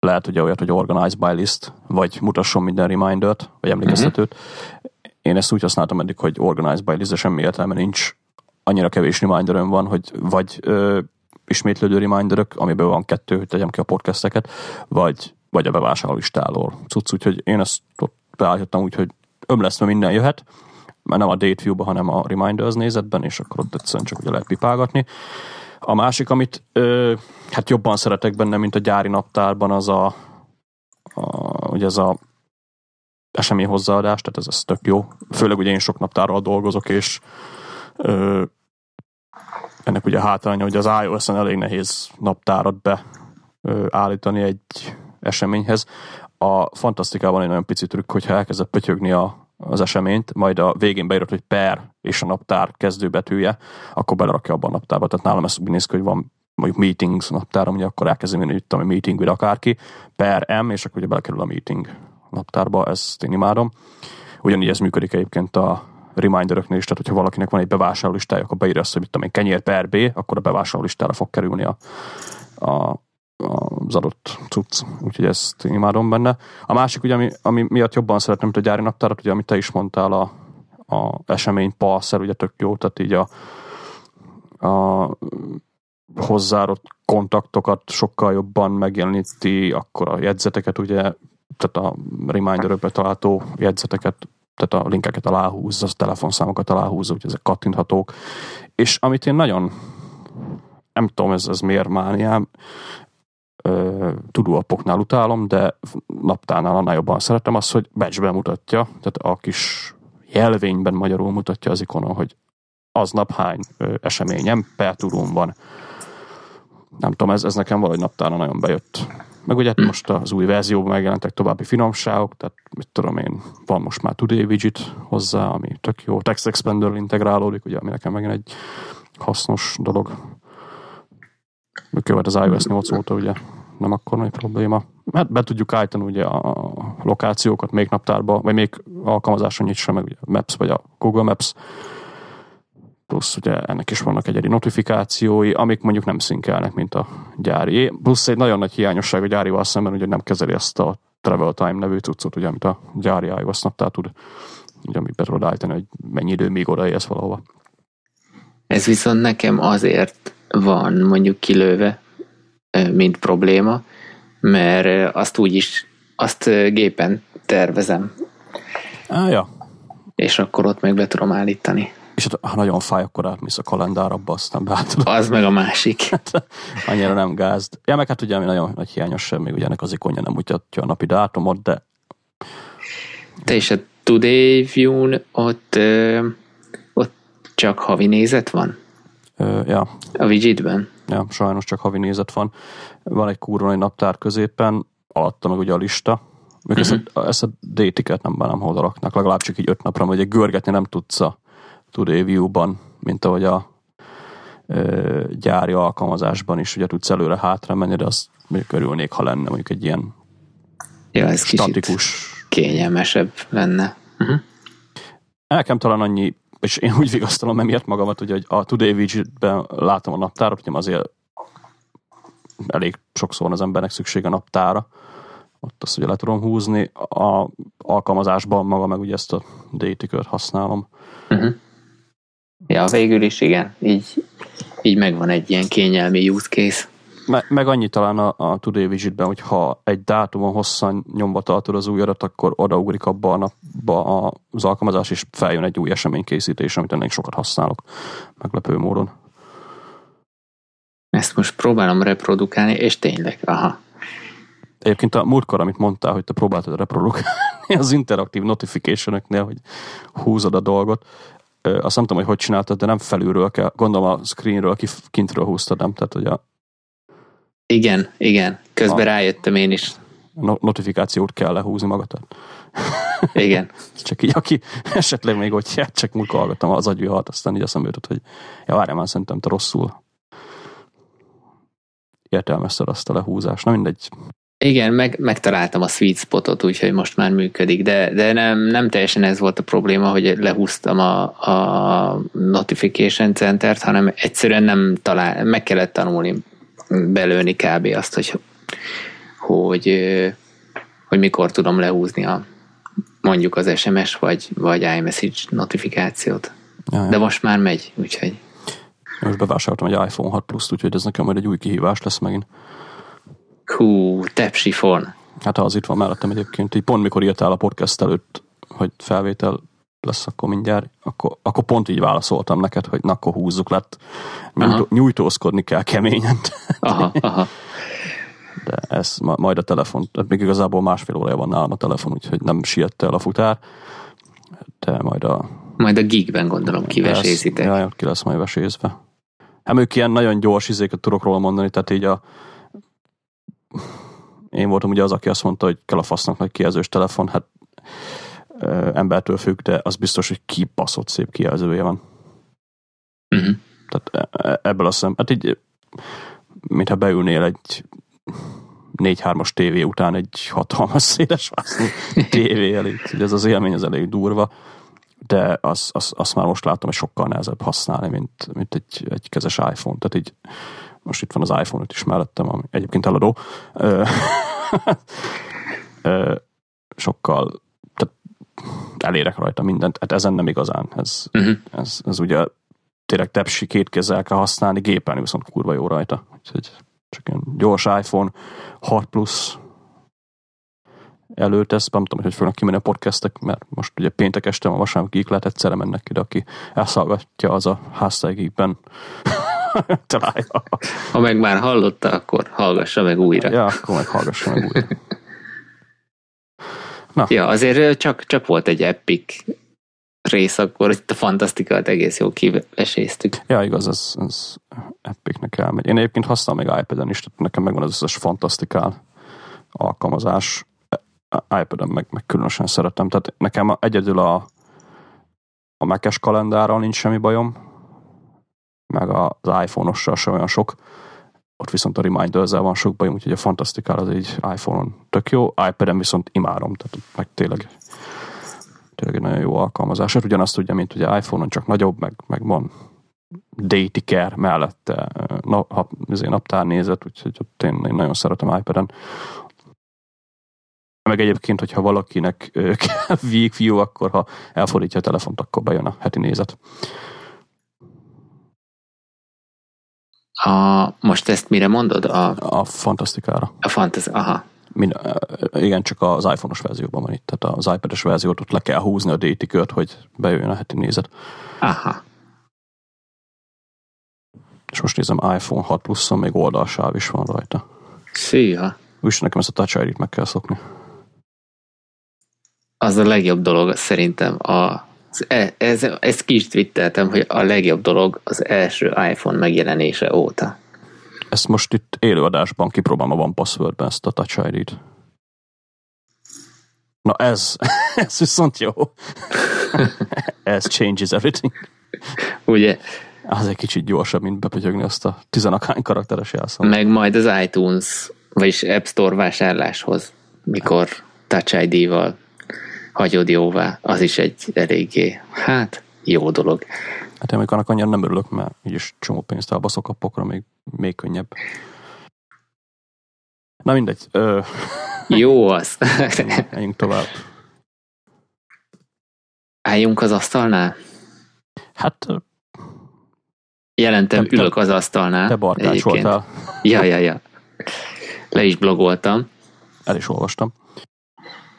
lehet ugye olyat, hogy organize by list, vagy mutasson minden remindert, vagy emlékeztetőt. Uh-huh. Én ezt úgy használtam eddig, hogy organize by list, de semmi értelme nincs. Annyira kevés reminderem van, hogy vagy ö, ismétlődő reminderök, amiben van kettő, hogy tegyem ki a podcasteket, vagy, vagy a bevásárló listáról cucc, úgyhogy én ezt ott beállítottam úgy, hogy ömlesztve minden jöhet, mert nem a date view-ba, hanem a reminders nézetben, és akkor ott egyszerűen csak ugye lehet pipálgatni. A másik, amit ö, hát jobban szeretek benne, mint a gyári naptárban, az a, a ugye ez a esemény hozzáadás, tehát ez, ez tök jó. Főleg ugye én sok naptárral dolgozok, és ö, ennek ugye a hátránya, hogy az iOS-en elég nehéz naptárat beállítani egy eseményhez. A fantasztikában egy nagyon pici trükk, hogyha elkezdett pötyögni a, az eseményt, majd a végén beírod, hogy per és a naptár kezdőbetűje, akkor belerakja abban a naptárba. Tehát nálam ez úgy néz ki, hogy van mondjuk meetings naptára, ugye akkor elkezdem én, hogy meeting with akárki, per M, és akkor ugye belekerül a meeting naptárba, ezt én imádom. Ugyanígy ez működik egyébként a reminderöknél is, tehát hogyha valakinek van egy bevásárlólistája, akkor beírja azt, hogy mit tudom én, kenyér per B, akkor a bevásárlólistára fog kerülni a, a, az adott cucc. Úgyhogy ezt imádom benne. A másik, ugye, ami, ami miatt jobban szeretném, mint a gyári naptárat, ugye, amit te is mondtál, a, a esemény passzer, ugye tök jó, tehát így a, a hozzárott kontaktokat sokkal jobban megjeleníti, akkor a jegyzeteket ugye, tehát a reminderökbe található jegyzeteket tehát a linkeket aláhúzza, a telefonszámokat aláhúzza, úgyhogy ezek kattinthatók. És amit én nagyon, nem tudom, ez, ez miért mániám, tudóapoknál utálom, de naptánál annál jobban szeretem az, hogy batchben mutatja, tehát a kis jelvényben magyarul mutatja az ikonon, hogy aznap hány eseményem per tudón van. Nem tudom, ez, ez nekem valahogy naptára nagyon bejött. Meg ugye most az új verzióban megjelentek további finomságok, tehát mit tudom én, van most már Today widget hozzá, ami tök jó, Text Expander integrálódik, ugye, ami nekem megint egy hasznos dolog. Követ az iOS 8 óta, ugye nem akkor nagy probléma. Hát be tudjuk állítani ugye a lokációkat még naptárba, vagy még alkalmazáson nyitsa meg ugye a Maps vagy a Google Maps, plusz ugye ennek is vannak egyedi notifikációi, amik mondjuk nem szinkelnek, mint a gyári. Plusz egy nagyon nagy hiányosság a gyárival szemben, hogy nem kezeli ezt a Travel Time nevű cuccot, ugye, amit a gyári iOS naptár tud, ugye, amit be tudod állítani, hogy mennyi idő még odaérsz valahova. Ez viszont nekem azért van mondjuk kilőve, mint probléma, mert azt úgy is, azt gépen tervezem. Á, ja. És akkor ott meg be tudom állítani. És hát, ha nagyon fáj, akkor átmész a kalendár abba, aztán beállítod. Az meg a másik. Hát, annyira nem gázd. Ja, meg hát ugye, ami nagyon nagy hiányosság, még ugye ennek az ikonja nem mutatja a napi dátumot, de... Te is a Today View-n ott, ö, ott csak havi nézet van? Ö, ja. A widgetben? Ja, sajnos csak havi nézet van. Van egy kurva nagy naptár középen, alatta meg ugye a lista, még uh-huh. ezt, a, ezt a détiket nem bánom hol raknak, legalább csak így öt napra, hogy egy görgetni nem tudsz a Today View-ban, mint ahogy a ö, gyári alkalmazásban is ugye tudsz előre hátra menni, de azt mondjuk örülnék, ha lenne mondjuk egy ilyen ja, ez statikus. kényelmesebb lenne. Uh-huh. Nekem talán annyi, és én úgy vigasztalom emiatt magamat, hogy a Today Widget-ben látom a naptárat, hogy azért elég sokszor van az embernek szüksége a naptára, ott azt ugye le tudom húzni, a alkalmazásban maga meg ugye ezt a datikört használom. Uh-huh. Ja, végül is igen, így, így megvan egy ilyen kényelmi use case. Me, meg annyi talán a, a Today Widgetben, hogy ha egy dátumon hosszan nyomva tartod az új adat, akkor odaugrik abba a napba az alkalmazás, és feljön egy új eseménykészítés, amit ennél sokat használok meglepő módon. Ezt most próbálom reprodukálni, és tényleg, aha. Egyébként a múltkor, amit mondtál, hogy te próbáltad reprodukálni az interaktív notification hogy húzod a dolgot, azt nem tudom, hogy hogy csináltad, de nem felülről kell, gondolom a screenről, kintről húztad, nem? Tehát, hogy a... Igen, igen. Közben a... rájöttem én is. notifikációt kell lehúzni magadat. Igen. csak így, aki esetleg még, hogy hát csak múltkor hallgattam az agyvihat, aztán így eszembe jutott, hogy ja, várjál már, szerintem te rosszul értelmezted azt a lehúzást. Na mindegy. Igen, meg, megtaláltam a sweet spotot, úgyhogy most már működik, de, de nem, nem teljesen ez volt a probléma, hogy lehúztam a, a notification centert, hanem egyszerűen nem talál, meg kellett tanulni belőni kb. azt, hogy, hogy, hogy mikor tudom lehúzni a, mondjuk az SMS vagy, vagy iMessage notifikációt. Ja, ja. De most már megy, úgyhogy. Most bevásároltam egy iPhone 6 Plus-t, úgyhogy ez nekem majd egy új kihívás lesz megint. Hú, tepsifon. Hát az itt van mellettem egyébként, így pont mikor írtál a podcast előtt, hogy felvétel lesz akkor mindjárt, akkor, akkor pont így válaszoltam neked, hogy na, akkor húzzuk lett. Nyújtó, nyújtózkodni kell keményen. Aha, aha. De ez majd a telefon, még igazából másfél órája van nálam a telefon, úgyhogy nem siette el a futár, de majd a... Majd a gigben gondolom kivesézitek. Ja, ki lesz majd vesézve. Hát ők ilyen nagyon gyors izéket tudok róla mondani, tehát így a én voltam ugye az, aki azt mondta, hogy kell a fasznak nagy kijelzős telefon, hát ö, embertől függ, de az biztos, hogy kipaszott szép kijelzője van. Uh-huh. Tehát e, e, ebből a szem, hát így, mintha beülnél egy 4-3-as tévé után egy hatalmas széles tévé elé. Ez az élmény az elég durva, de azt az, az már most látom, hogy sokkal nehezebb használni, mint, mint egy, egy kezes iPhone. Tehát így most itt van az iPhone 5 is mellettem, ami egyébként eladó. sokkal tehát elérek rajta mindent, hát ezen nem igazán. Ez, uh-huh. ez, ez ugye tényleg tepsi két kézzel kell használni, gépen viszont kurva jó rajta. Úgyhogy csak ilyen gyors iPhone 6 Plus előtt, ezt nem tudom, hogy fognak kimenni a podcastek, mert most ugye péntek este a vasárnap geek lehet egyszerre mennek ide, aki elszallgatja az a háztájgékben találja. Ha meg már hallotta, akkor hallgassa meg újra. Ja, akkor meg hallgassa meg újra. Na. Ja, azért csak, csak volt egy epic rész, akkor itt a fantasztikát egész jó kiveséztük. Ja, igaz, ez, ez epicnek elmegy. Én egyébként használom még iPad-en is, tehát nekem megvan az összes fantasztikál. alkalmazás. iPad-en meg, meg különösen szeretem. Tehát nekem egyedül a, a Mac-es kalendárral nincs semmi bajom, meg az iPhone-ossal sem olyan sok. Ott viszont a reminders van sok bajom, úgyhogy a Fantastikál az egy iPhone-on tök jó, iPad-en viszont imádom, tehát meg tényleg tényleg egy nagyon jó alkalmazás. Hát ugyanazt ugye, mint ugye iPhone-on, csak nagyobb, meg, meg van Daytiker mellette nap, naptárnézet, úgyhogy ott én, én nagyon szeretem iPad-en. Meg egyébként, hogyha valakinek kell Week View, akkor ha elfordítja a telefont, akkor bejön a heti nézet. A, most ezt mire mondod? A, a fantasztikára. A fantasz, aha. Mind, igen, csak az iPhone-os verzióban van itt, tehát az iPad-es verziót ott le kell húzni a datikört, hogy bejöjjön a heti nézet. Aha. És most nézem, iPhone 6 pluszon még oldalsáv is van rajta. Szia! Úgyis nekem ezt a Touch ID-t meg kell szokni. Az a legjobb dolog szerintem. A, e, ez, ezt ki is twitteltem, hogy a legjobb dolog az első iPhone megjelenése óta. Ezt most itt élőadásban kipróbálom a One Password-ben ezt a Touch ID-t. Na ez, ez viszont jó. ez changes everything. Ugye? Az egy kicsit gyorsabb, mint bepötyögni azt a tizenakány karakteres jelszót. Meg majd az iTunes, vagyis App Store vásárláshoz, mikor Touch ID-val hagyod jóvá, az is egy eléggé, hát, jó dolog. Hát én még annak annyira nem örülök, mert is csomó pénzt elbaszok a pokra, még, még könnyebb. Na mindegy. Ö... Jó az. Menjünk tovább. Álljunk az asztalnál? Hát Jelentem, te, ülök az asztalnál. Te barkács voltál. Ja, ja, ja. Le is blogoltam. El is olvastam.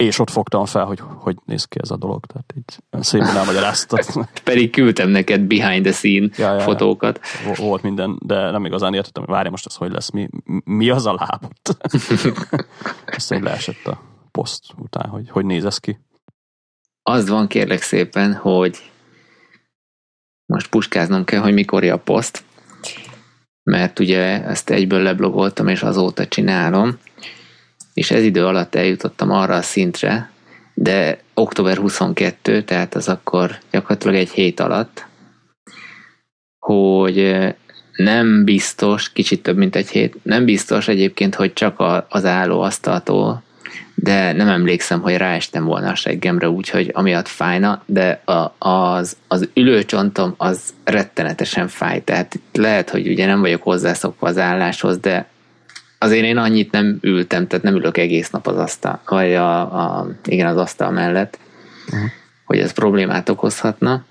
És ott fogtam fel, hogy hogy néz ki ez a dolog. Tehát így szépen elmagyaráztad. Pedig küldtem neked behind the scene ja, ja, fotókat. Ja. Volt minden, de nem igazán értettem, hogy várja most ez hogy lesz. Mi, mi az a lábot? Aztán leesett a poszt után, hogy hogy néz ez ki. Az van kérlek szépen, hogy most puskáznom kell, hogy mikor a poszt, mert ugye ezt egyből leblogoltam, és azóta csinálom, és ez idő alatt eljutottam arra a szintre, de október 22, tehát az akkor gyakorlatilag egy hét alatt, hogy nem biztos, kicsit több mint egy hét, nem biztos egyébként, hogy csak az álló asztaltól de nem emlékszem, hogy ráestem volna a seggemre, úgyhogy amiatt fájna, de a, az, az ülőcsontom az rettenetesen fáj, tehát lehet, hogy ugye nem vagyok hozzászokva az álláshoz, de azért én annyit nem ültem, tehát nem ülök egész nap az asztal, vagy a, a igen, az asztal mellett, uh-huh. hogy ez problémát okozhatna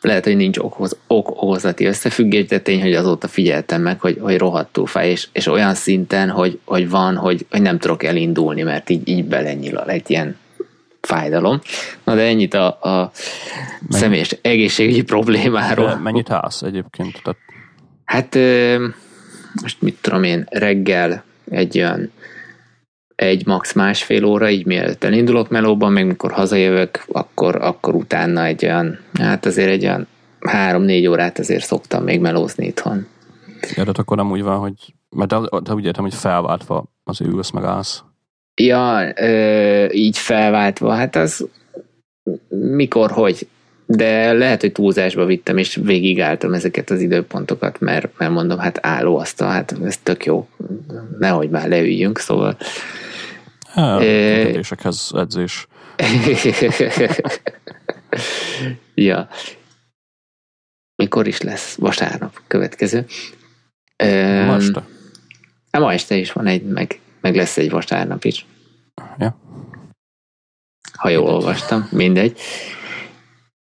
lehet, hogy nincs okoz, ok okozati összefüggés, de tény, hogy azóta figyeltem meg, hogy, hogy rohadtul fáj, és, és olyan szinten, hogy, hogy van, hogy, hogy nem tudok elindulni, mert így, így belenyilal egy ilyen fájdalom. Na de ennyit a, a személyes egészségügyi problémáról. De mennyit állsz egyébként? Tehát... Hát most mit tudom én, reggel egy olyan egy max másfél óra, így mielőtt elindulok melóban, még mikor hazajövök, akkor, akkor utána egy olyan, hát azért egy olyan három-négy órát azért szoktam még melózni itthon. Ja, de akkor nem úgy van, hogy, mert te, te úgy értem, hogy felváltva az ülsz meg állsz. Ja, ö, így felváltva, hát az mikor, hogy, de lehet, hogy túlzásba vittem, és végigálltam ezeket az időpontokat, mert, mert mondom, hát álló asztal, hát ez tök jó, nehogy már leüljünk, szóval Kérdésekhez edzés. ja. Mikor is lesz? Vasárnap következő. Ma este. Hát ma este is van egy, meg, meg lesz egy vasárnap is. Ja. Ha jól mindegy. olvastam, mindegy.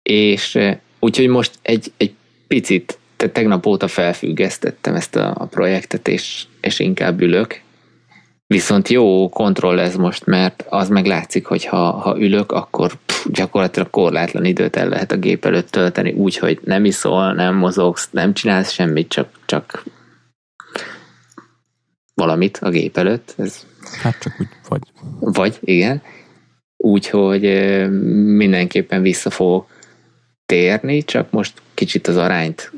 És úgyhogy most egy, egy picit, te tegnap óta felfüggesztettem ezt a, a projektet, és, és inkább ülök, Viszont jó kontroll ez most, mert az meg látszik, hogy ha, ha ülök, akkor pff, gyakorlatilag korlátlan időt el lehet a gép előtt tölteni, úgyhogy nem iszol, nem mozogsz, nem csinálsz semmit, csak, csak valamit a gép előtt. Ez... Hát csak úgy vagy. Vagy, igen. Úgyhogy mindenképpen vissza fogok térni, csak most kicsit az arányt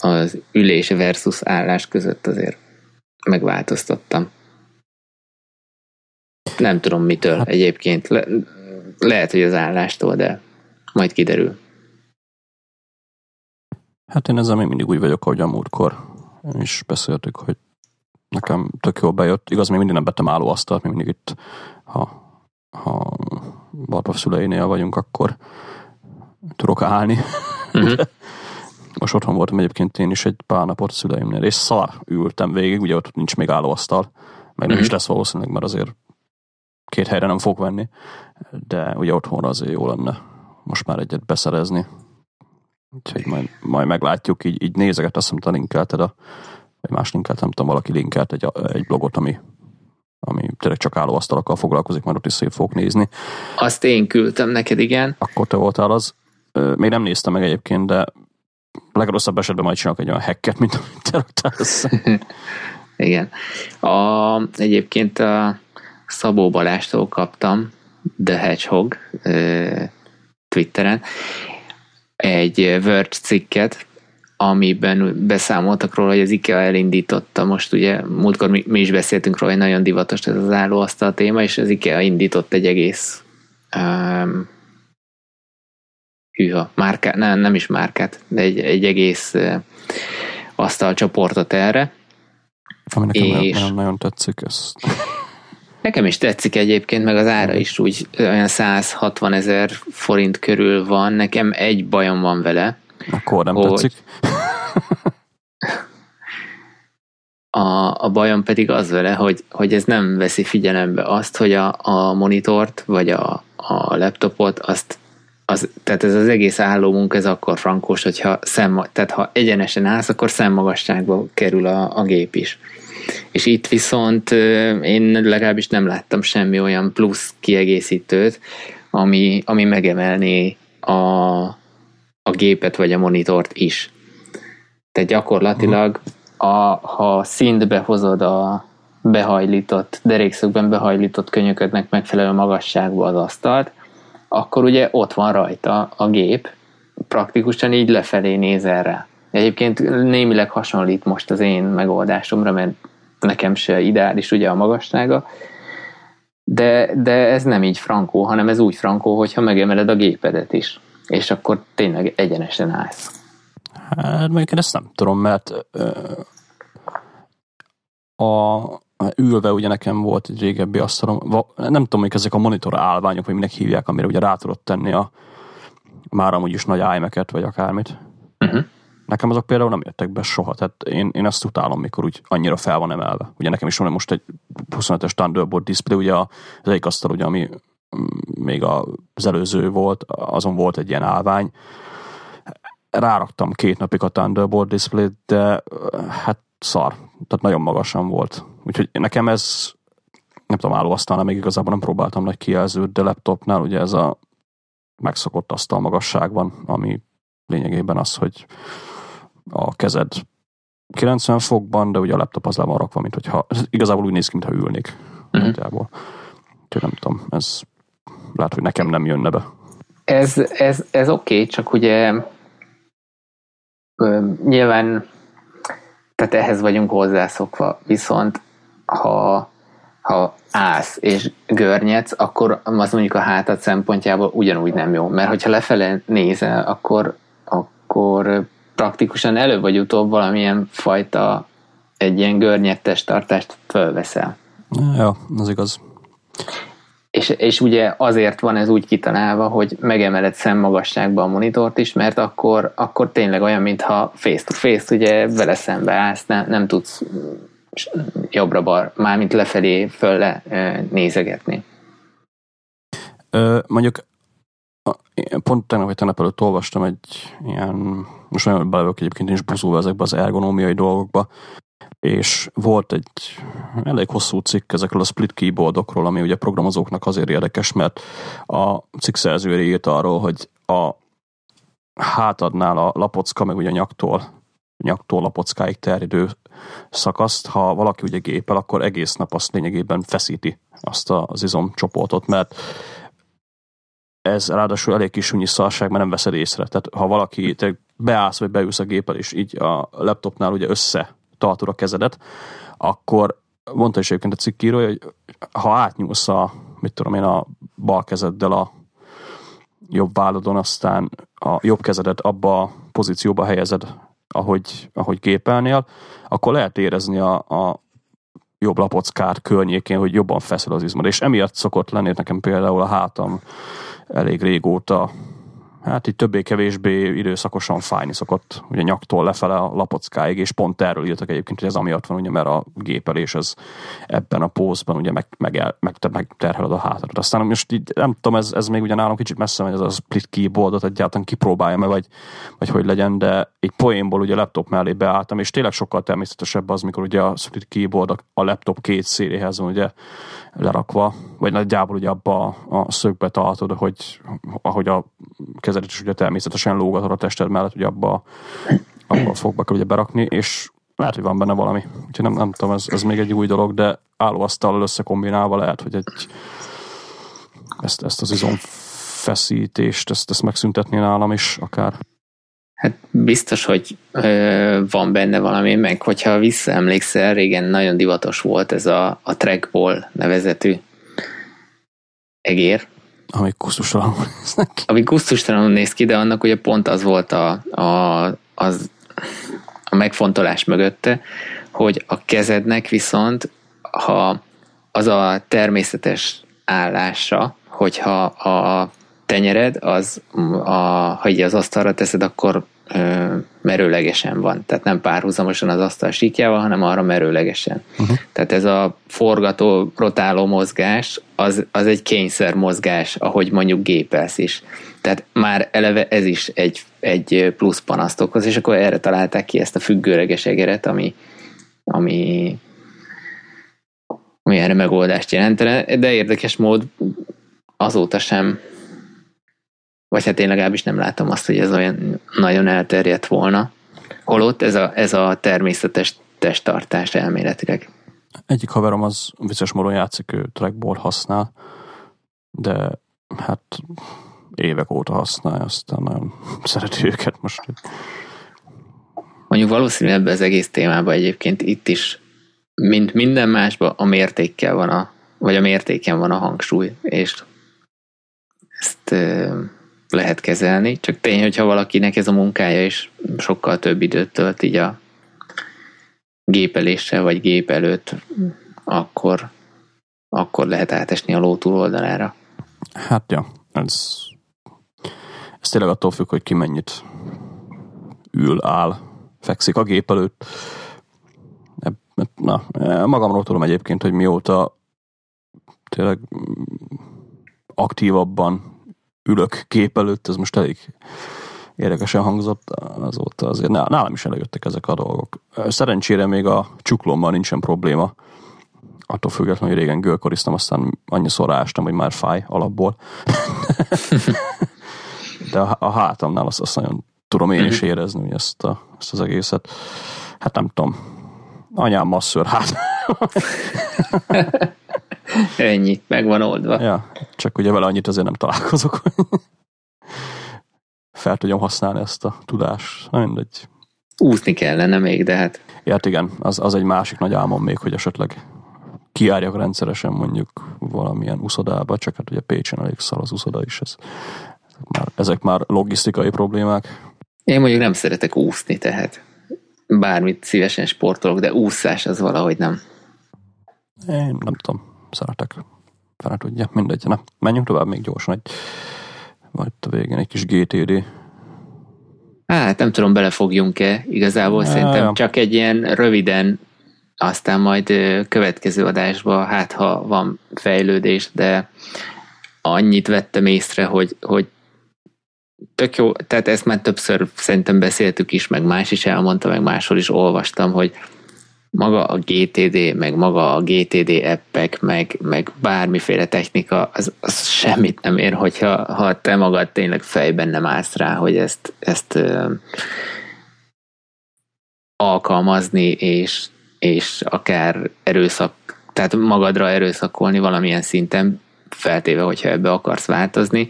az ülés versus állás között azért megváltoztattam. Nem tudom mitől hát, egyébként. Le, lehet, hogy az állástól, de majd kiderül. Hát én ezzel még mindig úgy vagyok, ahogy a múltkor is beszéltük, hogy nekem tök jól bejött. Igaz, még mindig nem bettem állóasztalt, még mindig itt, ha, ha Bartov szüleinél vagyunk, akkor tudok állni. Uh-huh. Most otthon voltam egyébként én is egy pár napot szüleimnél, és szar ültem végig, ugye ott nincs még állóasztal, meg nem uh-huh. is mhm. lesz valószínűleg, mert azért két helyre nem fog venni, de ugye otthonra azért jó lenne most már egyet beszerezni. Úgyhogy majd, majd meglátjuk, így, így nézeget, azt hiszem, te linkelted a, vagy más linkelt, nem tudom, valaki linkelt egy, egy blogot, ami, ami tényleg csak állóasztalokkal foglalkozik, majd ott is szép fogok nézni. Azt én küldtem neked, igen. Akkor te voltál az. Még nem néztem meg egyébként, de legrosszabb esetben majd csinálok egy olyan hacket, mint amit te raktál Igen. A, egyébként a Szabó Balástól kaptam The Hedgehog Twitteren egy Verge cikket, amiben beszámoltak róla, hogy az IKEA elindította, most ugye múltkor mi, mi is beszéltünk róla, hogy nagyon divatos ez az állóasztal téma, és az IKEA indított egy egész um, hűha, márkát, nem, nem is márkát, de egy, egy egész asztalcsoportot erre. Ami nekem és nagyon, nagyon tetszik ez. Nekem is tetszik egyébként, meg az ára is úgy olyan 160 ezer forint körül van. Nekem egy bajom van vele. Akkor nem hogy tetszik. A, a bajom pedig az vele, hogy, hogy ez nem veszi figyelembe azt, hogy a, a monitort, vagy a, a laptopot, azt az, tehát ez az egész álló munka, ez akkor frankos, hogyha szem, tehát ha egyenesen állsz, akkor szemmagasságba kerül a, a gép is. És itt viszont én legalábbis nem láttam semmi olyan plusz kiegészítőt, ami, ami megemelné a, a gépet vagy a monitort is. Tehát gyakorlatilag, a, ha szintbe hozod a behajlított, derékszögben behajlított könyöködnek megfelelő magasságba az asztalt, akkor ugye ott van rajta a gép, praktikusan így lefelé néz erre. Egyébként némileg hasonlít most az én megoldásomra, mert nekem se ideális ugye a magassága, de, de ez nem így frankó, hanem ez úgy frankó, hogyha megemeled a gépedet is, és akkor tényleg egyenesen állsz. Hát mondjuk én ezt nem tudom, mert a, ülve ugye nekem volt egy régebbi asztalom, nem tudom, hogy ezek a monitor állványok, vagy minek hívják, amire ugye rá tudod tenni a már amúgy is nagy iMac-et, vagy akármit. Uh-huh. Nekem azok például nem jöttek be soha, tehát én, én azt utálom, mikor úgy annyira fel van emelve. Ugye nekem is van most egy 25-es Thunderbolt display, ugye az egyik asztal, ugye, ami mm, még az előző volt, azon volt egy ilyen állvány. Ráraktam két napig a Thunderbolt display de hát szar, tehát nagyon magasan volt. Úgyhogy nekem ez, nem tudom, állóasztalnál még igazából nem próbáltam nagy kijelzőt, de laptopnál ugye ez a megszokott asztal magasság van, ami lényegében az, hogy a kezed 90 fokban, de ugye a laptop az le van rakva, mint hogyha igazából úgy néz ki, mintha ülnék. Uh-huh. Úgyhogy nem tudom, ez lehet, hogy nekem nem jönne be. Ez, ez, ez oké, okay, csak ugye nyilván tehát ehhez vagyunk hozzászokva, viszont ha, ha állsz és görnyedsz, akkor az mondjuk a hátad szempontjából ugyanúgy nem jó, mert hogyha lefele nézel, akkor, akkor praktikusan előbb vagy utóbb valamilyen fajta egy ilyen görnyed testtartást fölveszel. Ja, az igaz. És, és ugye azért van ez úgy kitalálva, hogy megemeled szemmagasságba a monitort is, mert akkor, akkor tényleg olyan, mintha face-to-face, ugye vele szembe állsz, nem, nem tudsz jobbra-bar, mármint lefelé fölle nézegetni. Ö, mondjuk pont tegnap vagy tegnap előtt olvastam egy ilyen, most nagyon belevök egyébként is buzulva ezekbe az ergonómiai dolgokba, és volt egy elég hosszú cikk ezekről a split keyboardokról, ami ugye programozóknak azért érdekes, mert a cikk szerzője írt arról, hogy a hátadnál a lapocka, meg ugye a nyaktól, nyaktól lapockáig terjedő szakaszt, ha valaki ugye gépel, akkor egész nap azt lényegében feszíti azt az izomcsoportot, mert ez ráadásul elég kis szarság, mert nem veszed észre. Tehát ha valaki te beállsz, vagy beülsz a géppel, és így a laptopnál ugye össze tartod a kezedet, akkor mondta is egyébként a cikkírója, hogy ha átnyúlsz a, mit tudom én, a bal kezeddel a jobb vállodon, aztán a jobb kezedet abba a pozícióba helyezed, ahogy, ahogy gépelnél, akkor lehet érezni a, a jobb lapockár környékén, hogy jobban feszül az izmod. És emiatt szokott lenni nekem például a hátam elég régóta hát így többé-kevésbé időszakosan fájni szokott, ugye nyaktól lefele a lapockáig, és pont erről írtak egyébként, hogy ez amiatt van, ugye, mert a gépelés az ebben a pózban ugye meg, meg, el, meg, meg terheled a hátadat. Aztán most így, nem tudom, ez, ez még ugye nálam kicsit messze megy, ez a split keyboardot egyáltalán kipróbálja meg, vagy, vagy hogy legyen, de egy poénból ugye laptop mellé beálltam, és tényleg sokkal természetesebb az, mikor ugye a split keyboard a laptop két széléhez van ugye lerakva, vagy nagyjából ugye abba a szögbe tartod, hogy ahogy a kezedet is ugye természetesen lógatod a tested mellett, ugye abba, abba a fogba kell ugye berakni, és lehet, hogy van benne valami. Úgyhogy nem, nem tudom, ez, ez még egy új dolog, de állóasztallal összekombinálva lehet, hogy egy ezt, ezt az izomfeszítést, ezt, ezt megszüntetni nálam is akár. Hát biztos, hogy ö, van benne valami, meg hogyha visszaemlékszel, régen nagyon divatos volt ez a, a trackball nevezetű egér. Ami kusztustalanul néz ki. Ami kusztustalanul néz ki, de annak ugye pont az volt a, a, az, a megfontolás mögötte, hogy a kezednek viszont, ha az a természetes állása, hogyha a tenyered, az, a, ha így az asztalra teszed, akkor ö, merőlegesen van. Tehát nem párhuzamosan az asztal síkjával, hanem arra merőlegesen. Uh-huh. Tehát ez a forgató, rotáló mozgás, az, az egy kényszer mozgás, ahogy mondjuk gépelsz is. Tehát már eleve ez is egy, egy plusz panaszt okoz, és akkor erre találták ki ezt a függőleges egeret, ami, ami, ami erre megoldást jelentene, de érdekes mód azóta sem vagy hát én legalábbis nem látom azt, hogy ez olyan nagyon elterjedt volna. Holott ez a, ez a természetes testtartás elméletileg. Egyik haverom az vicces módon játszik, ő trackball használ, de hát évek óta használja, aztán nagyon szereti őket most. Mondjuk valószínű ebben az egész témában egyébként itt is, mint minden másban, a mértékkel van a, vagy a mértéken van a hangsúly, és ezt lehet kezelni, csak tény, hogyha valakinek ez a munkája is sokkal több időt tölt így a gépeléssel vagy gép előtt, akkor, akkor lehet átesni a ló túloldalára. Hát ja, ez, ez tényleg attól függ, hogy ki mennyit ül, áll, fekszik a gép előtt. Na, magamról tudom egyébként, hogy mióta tényleg aktívabban ülök kép előtt, ez most elég érdekesen hangzott, azóta azért nálam is előjöttek ezek a dolgok. Szerencsére még a csuklommal nincsen probléma, attól függetlenül, hogy régen gölkoriztam, aztán annyiszor ástam, hogy már fáj alapból. De a hátamnál azt, azt nagyon tudom én is mhm. érezni, hogy ezt, a, ezt az egészet. Hát nem tudom. Anyám masször, hát. Ennyi, meg van oldva. Ja, csak ugye vele annyit azért nem találkozok, hogy fel tudjam használni ezt a tudást. Na mindegy. Úszni kellene még, de hát... Ja, hát igen, az, az egy másik nagy álmom még, hogy esetleg kiárjak rendszeresen mondjuk valamilyen uszodába, csak hát ugye Pécsen elég szar az uszoda is. Ez, már, ezek már logisztikai problémák. Én mondjuk nem szeretek úszni, tehát bármit szívesen sportolok, de úszás az valahogy nem. Én nem tudom szeretek. Fele tudja, mindegy. Na, menjünk tovább még gyorsan, egy, majd a végén egy kis GTD. Hát nem tudom, belefogjunk-e igazából, ja, szerintem ja. csak egy ilyen röviden, aztán majd következő adásban, hát ha van fejlődés, de annyit vettem észre, hogy, hogy tök jó, tehát ezt már többször szerintem beszéltük is, meg más is elmondta, meg máshol is olvastam, hogy maga a GTD, meg maga a GTD appek, meg, meg bármiféle technika, az, az semmit nem ér, hogyha ha te magad tényleg fejben nem állsz rá, hogy ezt, ezt ö, alkalmazni, és, és akár erőszak, tehát magadra erőszakolni valamilyen szinten, feltéve, hogyha ebbe akarsz változni,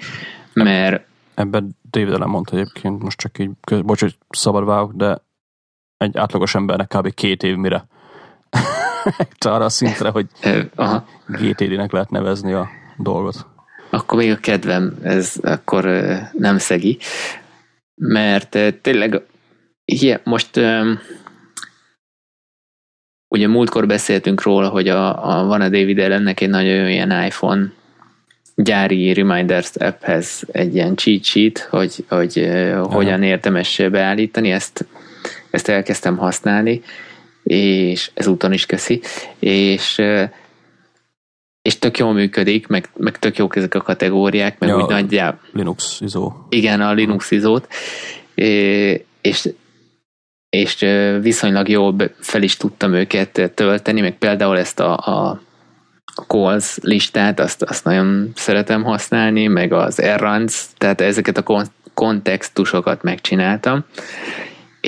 mert Ebben David mondta egyébként, most csak így, bocs, hogy szabad vágok, de egy átlagos embernek kb. két év mire arra a szintre, hogy. GTD-nek lehet nevezni a dolgot. akkor még a kedvem, ez akkor nem szegi, mert tényleg hiá, most ugye múltkor beszéltünk róla, hogy a, a van a David Allennek egy nagyon ilyen iPhone gyári Reminders apphez egy ilyen cheat sheet, hogy, hogy hogyan érdemes beállítani, ezt, ezt elkezdtem használni, és ezúton is köszi, és és tök jól működik, meg, meg tök jók ezek a kategóriák, meg Ja. úgy nagyjából, Linux izó. igen, a Linux izót, és, és viszonylag be- fel is tudtam őket tölteni, meg például ezt a, a calls listát, azt, azt nagyon szeretem használni, meg az errands, tehát ezeket a kon- kontextusokat megcsináltam,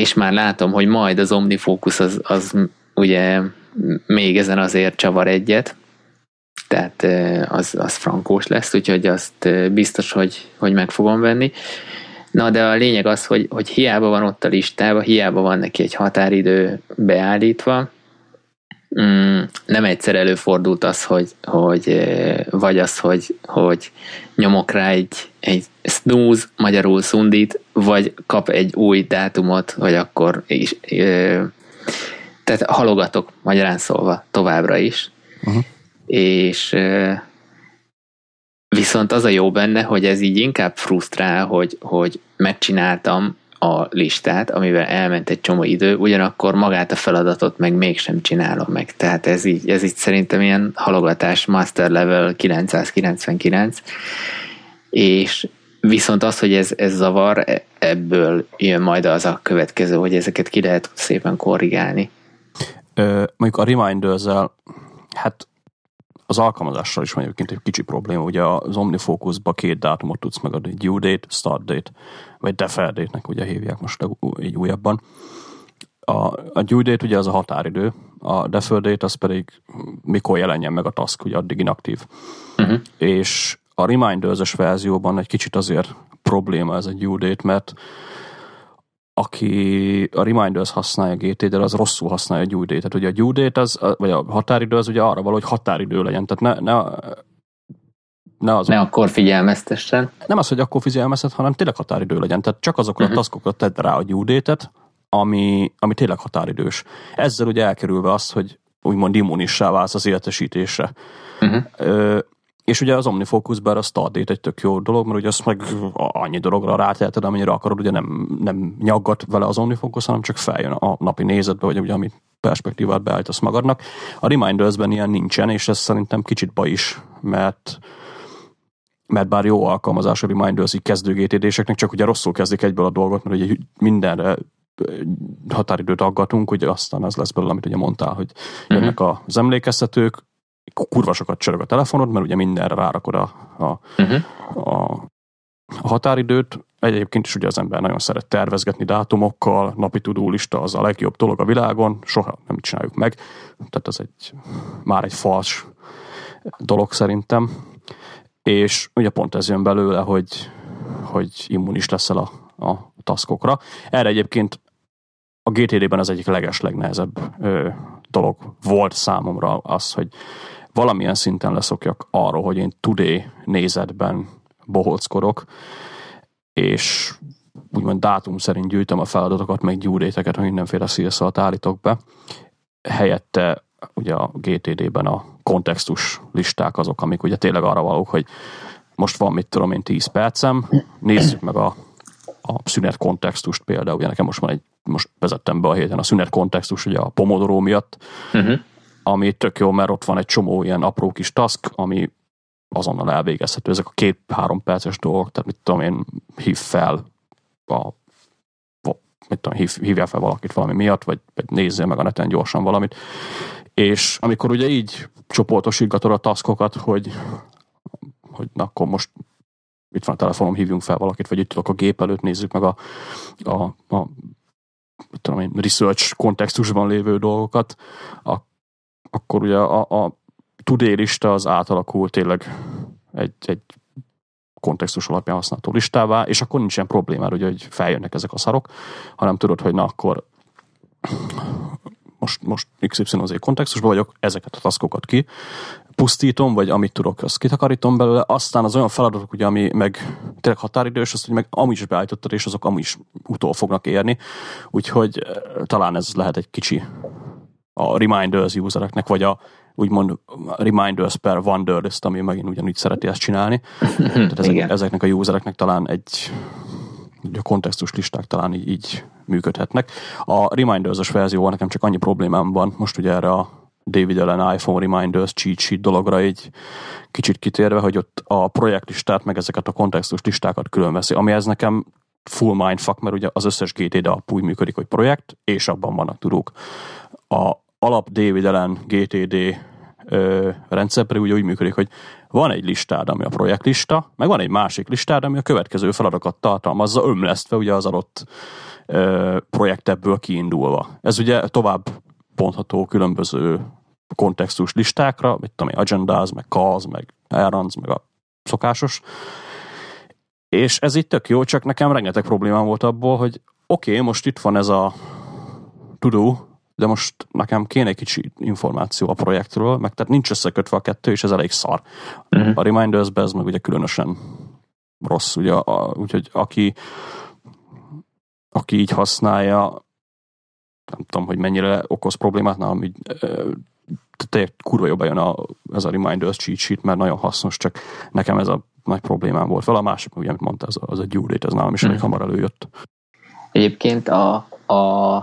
és már látom, hogy majd az OmniFocus az, az ugye még ezen azért csavar egyet, tehát az, az frankós lesz, úgyhogy azt biztos, hogy, hogy meg fogom venni. Na, de a lényeg az, hogy, hogy hiába van ott a listában, hiába van neki egy határidő beállítva, mm, nem egyszer előfordult az, hogy, hogy vagy az, hogy, hogy nyomok rá egy, egy snooze, magyarul szundít, vagy kap egy új dátumot, vagy akkor is, ö, tehát halogatok magyarán szólva továbbra is. Uh-huh. És ö, viszont az a jó benne, hogy ez így inkább frusztrál, hogy, hogy megcsináltam a listát, amivel elment egy csomó idő, ugyanakkor magát a feladatot meg mégsem csinálom meg. Tehát ez így, ez így szerintem ilyen halogatás master level 999, és viszont az, hogy ez, ez zavar, e- ebből jön majd az a következő, hogy ezeket ki lehet szépen korrigálni. Ö, mondjuk a reminders hát az alkalmazással is van egyébként egy kicsi probléma. Ugye az OmniFocus-ba két dátumot tudsz megadni, due date, start date, vagy defer date-nek ugye hívják most így újabban. A, a due date ugye az a határidő, a defer date az pedig mikor jelenjen meg a task, ugye addig inaktív. Uh-huh. És a reminders verzióban egy kicsit azért probléma ez a due date, mert aki a Reminders használja GT, de az rosszul használja a due date. Tehát ugye a due date, az, vagy a határidő az ugye arra való, hogy határidő legyen. Tehát ne, ne, ne az, Ne akkor figyelmeztessen. nem az, hogy akkor figyelmeztet, hanem tényleg határidő legyen. Tehát csak azokra uh-huh. a taskokra tedd rá a due date-et, ami, ami tényleg határidős. Ezzel ugye elkerülve azt, hogy úgymond immunissá válsz az értesítésre. Uh-huh. Ö, és ugye az OmniFocus-ban a start date egy tök jó dolog, mert ugye azt meg annyi dologra ráteheted, amennyire akarod, ugye nem, nem nyaggat vele az OmniFocus, hanem csak feljön a napi nézetbe, vagy ugye amit perspektívát beállítasz magadnak. A Reminders-ben ilyen nincsen, és ez szerintem kicsit baj is, mert mert bár jó alkalmazás a Reminders így kezdő GTD-seknek, csak ugye rosszul kezdik egyből a dolgot, mert ugye mindenre határidőt aggatunk, ugye aztán ez lesz belőle, amit ugye mondtál, hogy jönnek az emlékeztetők, kurva sokat csörög a telefonod, mert ugye mindenre rárakod a, a, Uh-huh. a, a határidőt. Egyébként is ugye az ember nagyon szeret tervezgetni dátumokkal, napi tudólista az a legjobb dolog a világon, soha nem csináljuk meg, tehát ez egy, már egy fals dolog szerintem. És ugye pont ez jön belőle, hogy, hogy immunis leszel a, a taskokra. Erre egyébként a GTD-ben az egyik leges legnehezebb ö, dolog volt számomra az, hogy valamilyen szinten leszokjak arról, hogy én today nézetben boholckorok, és úgymond dátum szerint gyűjtöm a feladatokat, meg gyúréteket, hogy mindenféle CSZ-t állítok be. Helyette ugye a GTD-ben a kontextus listák azok, amik ugye tényleg arra valók, hogy most van, mit tudom én, 10 percem, nézzük meg a, a szünet kontextust például, ugye nekem most van egy, most vezettem be a héten a szünet kontextus, ugye a Pomodoro miatt, Uh-huh. Ami tök jó, mert ott van egy csomó ilyen apró kis task, ami azonnal elvégezhető. Ezek a két-három perces dolgok, tehát mit tudom én, hív fel a mit tudom, hív, hívjál fel valakit valami miatt, vagy, vagy nézzél meg a neten gyorsan valamit. És amikor ugye így csoportosítgatod a taskokat, hogy, hogy na akkor most itt van a telefonom, hívjunk fel valakit, vagy itt tudok a gép előtt, nézzük meg a, a, a tudom én, research kontextusban lévő dolgokat, a, akkor ugye a, a lista az átalakul tényleg egy, egy kontextus alapján használható listává, és akkor nincsen problémára, ugye, hogy feljönnek ezek a szarok, hanem tudod, hogy na akkor most, most XYZ kontextusban vagyok, ezeket a taskokat ki, pusztítom, vagy amit tudok, azt kitakarítom belőle, aztán az olyan feladatok, ugye, ami meg tényleg határidős, azt hogy meg amúgy is beállítottad, és azok amúgy is utol fognak érni, úgyhogy eh, talán ez lehet egy kicsi a reminders usereknek, vagy a úgymond reminders per wonderlist, ami megint ugyanúgy szereti ezt csinálni. Tehát ezek, ezeknek a usereknek talán egy a kontextus listák talán így, így működhetnek. A reminders-os verzióval nekem csak annyi problémám van, most ugye erre a David Allen iPhone Reminders cheat sheet dologra egy kicsit kitérve, hogy ott a projektlistát, meg ezeket a kontextus listákat különveszi, ami ez nekem full mindfuck, mert ugye az összes GTD app úgy működik, hogy projekt, és abban vannak tudók. A alap David Allen GTD ö, rendszer pedig úgy, működik, hogy van egy listád, ami a projektlista, meg van egy másik listád, ami a következő feladatokat tartalmazza, ömlesztve ugye az adott ö, projektebből kiindulva. Ez ugye tovább pontható különböző kontextus listákra, mit tudom én, agendas, meg calls, meg errands, meg a szokásos. És ez itt tök jó, csak nekem rengeteg problémám volt abból, hogy oké, okay, most itt van ez a to de most nekem kéne egy kicsi információ a projektről, meg tehát nincs összekötve a kettő, és ez elég szar. Uh-huh. A Reminders-be ez meg ugye különösen rossz, ugye, a, úgyhogy aki aki így használja, nem tudom, hogy mennyire okoz problémát nálam, így tényleg kurva jobban jön a, ez a Reminders cheat sheet, mert nagyon hasznos, csak nekem ez a nagy problémám volt. Fel a másik, ugye, amit mondta, az, az a due date, ez nálam is mm. elég hamar előjött. Egyébként a, a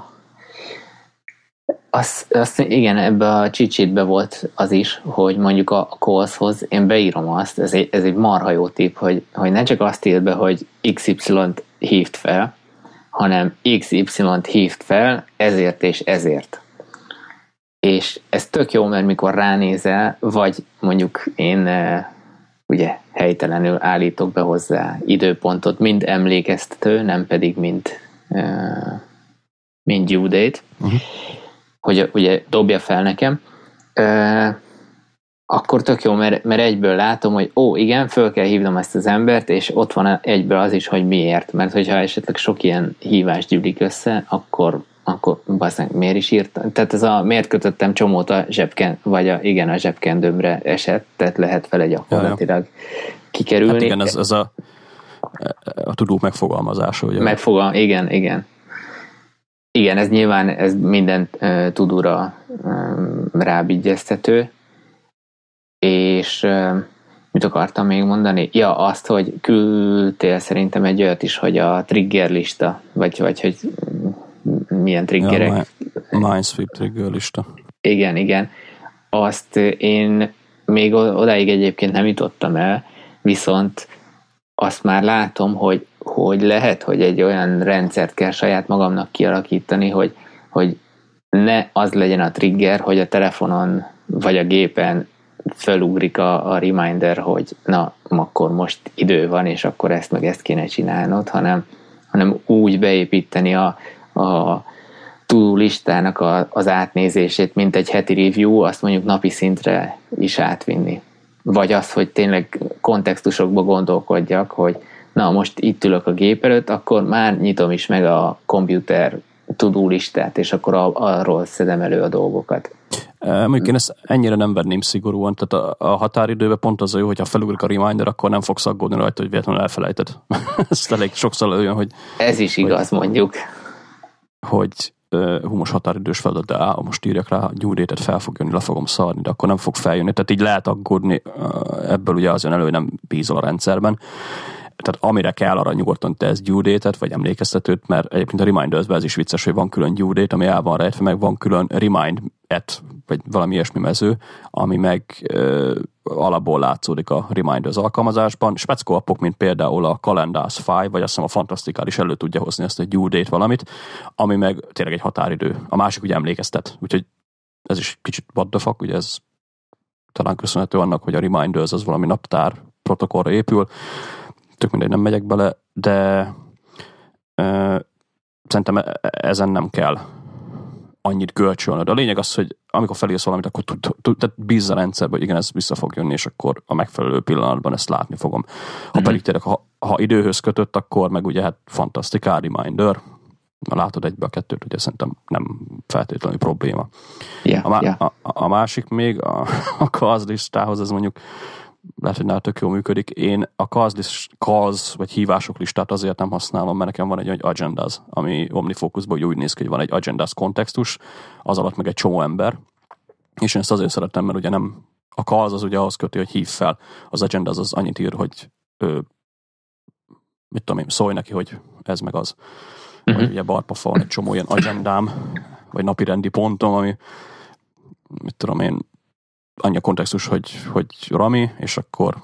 az, az, igen, ebbe a csicsitbe volt az is, hogy mondjuk a, a hoz én beírom azt, ez egy, ez egy marha jó tip, hogy, hogy ne csak azt írt be, hogy XY-t hívt fel, hanem XY-t hívt fel ezért és ezért. És ez tök jó, mert mikor ránézel, vagy mondjuk én ugye helytelenül állítok be hozzá időpontot, mind emlékeztető, nem pedig mind, mind due date, uh-huh hogy ugye dobja fel nekem, akkor tök jó, mert, mert egyből látom, hogy ó, igen, föl kell hívnom ezt az embert, és ott van egyből az is, hogy miért. Mert hogyha esetleg sok ilyen hívás gyűlik össze, akkor, akkor bazdmeg, miért is írtam? Tehát ez a miért kötöttem csomót a zsebken, vagy a, igen, a zsebkendőmre esett, tehát lehet vele gyakorlatilag ja, ja. kikerülni. Hát igen, ez, ez a, a tudók megfogalmazása. Ugye? Megfogal, igen, igen. Igen, ez nyilván ez minden uh, tudóra um, rábigyeztető, és uh, mit akartam még mondani? Ja, azt, hogy küldtél szerintem egy olyat is, hogy a trigger lista, vagy, vagy hogy milyen triggerek. Ja, Minesweep trigger lista. Igen, igen. Azt én még odáig egyébként nem jutottam el, viszont azt már látom, hogy hogy lehet, hogy egy olyan rendszert kell saját magamnak kialakítani, hogy, hogy ne az legyen a trigger, hogy a telefonon vagy a gépen fölugrik a, a reminder, hogy na, akkor most idő van, és akkor ezt meg ezt kéne csinálnod, hanem, hanem úgy beépíteni a, a tudó listának a, az átnézését, mint egy heti review, azt mondjuk napi szintre is átvinni. Vagy az, hogy tényleg kontextusokba gondolkodjak, hogy na most itt ülök a gép előtt, akkor már nyitom is meg a komputer tudó listát, és akkor arról szedem elő a dolgokat. Mondjuk én ezt ennyire nem venném szigorúan, tehát a, a határidőben pont az a jó, hogy ha felugrik a reminder, akkor nem fogsz aggódni rajta, hogy véletlenül elfelejted. ez elég sokszor olyan, hogy... Ez is igaz, hogy, mondjuk. Hogy hú, most határidős feladat, de á, most írjak rá, gyúrétet fel fog jönni, le fogom szarni, de akkor nem fog feljönni. Tehát így lehet aggódni, ebből ugye az jön elő, hogy nem bízol a rendszerben tehát amire kell, arra nyugodtan tesz due vagy emlékeztetőt, mert egyébként a reminders ez is vicces, hogy van külön due ami el van rejtve, meg van külön remind et, vagy valami ilyesmi mező, ami meg ö, alapból látszódik a reminders alkalmazásban. Speckó appok, mint például a Calendars 5, vagy azt hiszem a Fantastikál is elő tudja hozni ezt a due date valamit, ami meg tényleg egy határidő. A másik ugye emlékeztet, úgyhogy ez is kicsit what the fuck, ugye ez talán köszönhető annak, hogy a reminders az valami naptár protokollra épül, tök mindegy, nem megyek bele, de ö, szerintem e, ezen nem kell annyit kölcsönöd. A lényeg az, hogy amikor felírsz valamit, akkor tud, tud, tehát bízz a rendszerbe, hogy igen, ez vissza fog jönni, és akkor a megfelelő pillanatban ezt látni fogom. Ha mm-hmm. pedig tényleg, ha, ha időhöz kötött, akkor meg ugye hát fantasztiká reminder, Na, látod egybe a kettőt, ugye szerintem nem feltétlenül probléma. Yeah, A, má- yeah. a, a másik még a, a calls listához, ez mondjuk lehet, hogy nála tök jól működik. Én a calls, list, calls vagy hívások listát azért nem használom, mert nekem van egy, egy agendas, ami OmniFocusban úgy néz ki, hogy van egy agendas kontextus, az alatt meg egy csomó ember, és én ezt azért szeretem, mert ugye nem a calls az ugye ahhoz köti, hogy hív fel. Az agendas az annyit ír, hogy ö, mit tudom én, szólj neki, hogy ez meg az. Uh-huh. Vagy ugye barpafa van egy csomó ilyen agendám, vagy napirendi pontom, ami mit tudom én, annyi a kontextus, hogy, hogy Rami, és akkor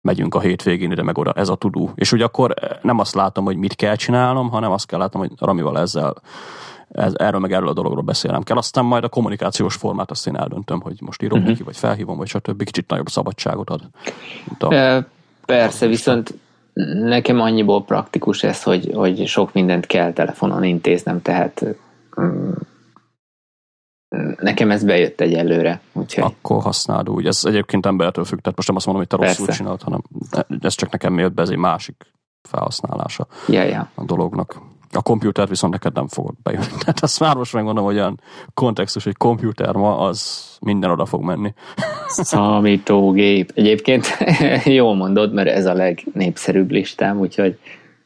megyünk a hétvégén ide meg oda, ez a tudó. És ugye akkor nem azt látom, hogy mit kell csinálnom, hanem azt kell látom, hogy Ramival ezzel ez, erről meg erről a dologról beszélnem kell. Aztán majd a kommunikációs formát azt én eldöntöm, hogy most írom uh-huh. neki, vagy felhívom, vagy stb. Kicsit nagyobb szabadságot ad. a- Ö, Persze, viszont nekem annyiból praktikus ez, hogy, hogy sok mindent kell telefonon intéznem, tehát mm, nekem ez bejött egyelőre, úgyhogy akkor használd úgy. Ez egyébként embertől függ, tehát most nem azt mondom, hogy te rosszul Persze. csinálod, hanem ez csak nekem jött be, ez egy másik felhasználása ja, ja. a dolognak. A komputert viszont neked nem fogod bejönni. Tehát azt már most megmondom, hogy olyan kontextus, hogy komputer ma, az minden oda fog menni. Számítógép. Egyébként jól mondod, mert ez a legnépszerűbb listám, úgyhogy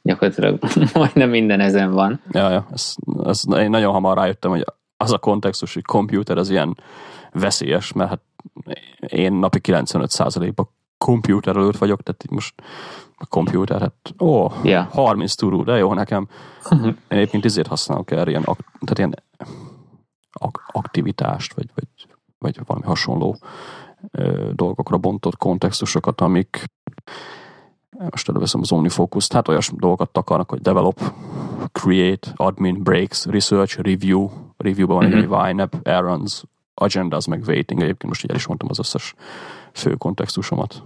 gyakorlatilag majdnem minden ezen van. Ja, ja, ez, ez, én nagyon hamar rájöttem, hogy az a kontextus, hogy komputer az ilyen veszélyes, mert hát én napi 95%-ban komputer előtt vagyok, tehát most a komputer, hát ó, Ja. 30 turú, de jó nekem. Én egyébként ezért használok erre ilyen, ak- tehát ilyen ak- aktivitást, vagy, vagy, vagy valami hasonló ö, dolgokra bontott kontextusokat, amik most előveszem az OmniFocus-t, hát olyas dolgokat takarnak, hogy develop, create, admin, breaks, research, review, reviewban van egy Mhm. YNAB, errands, agendas, meg waiting. Egyébként most így el is mondtam az összes fő kontextusomat.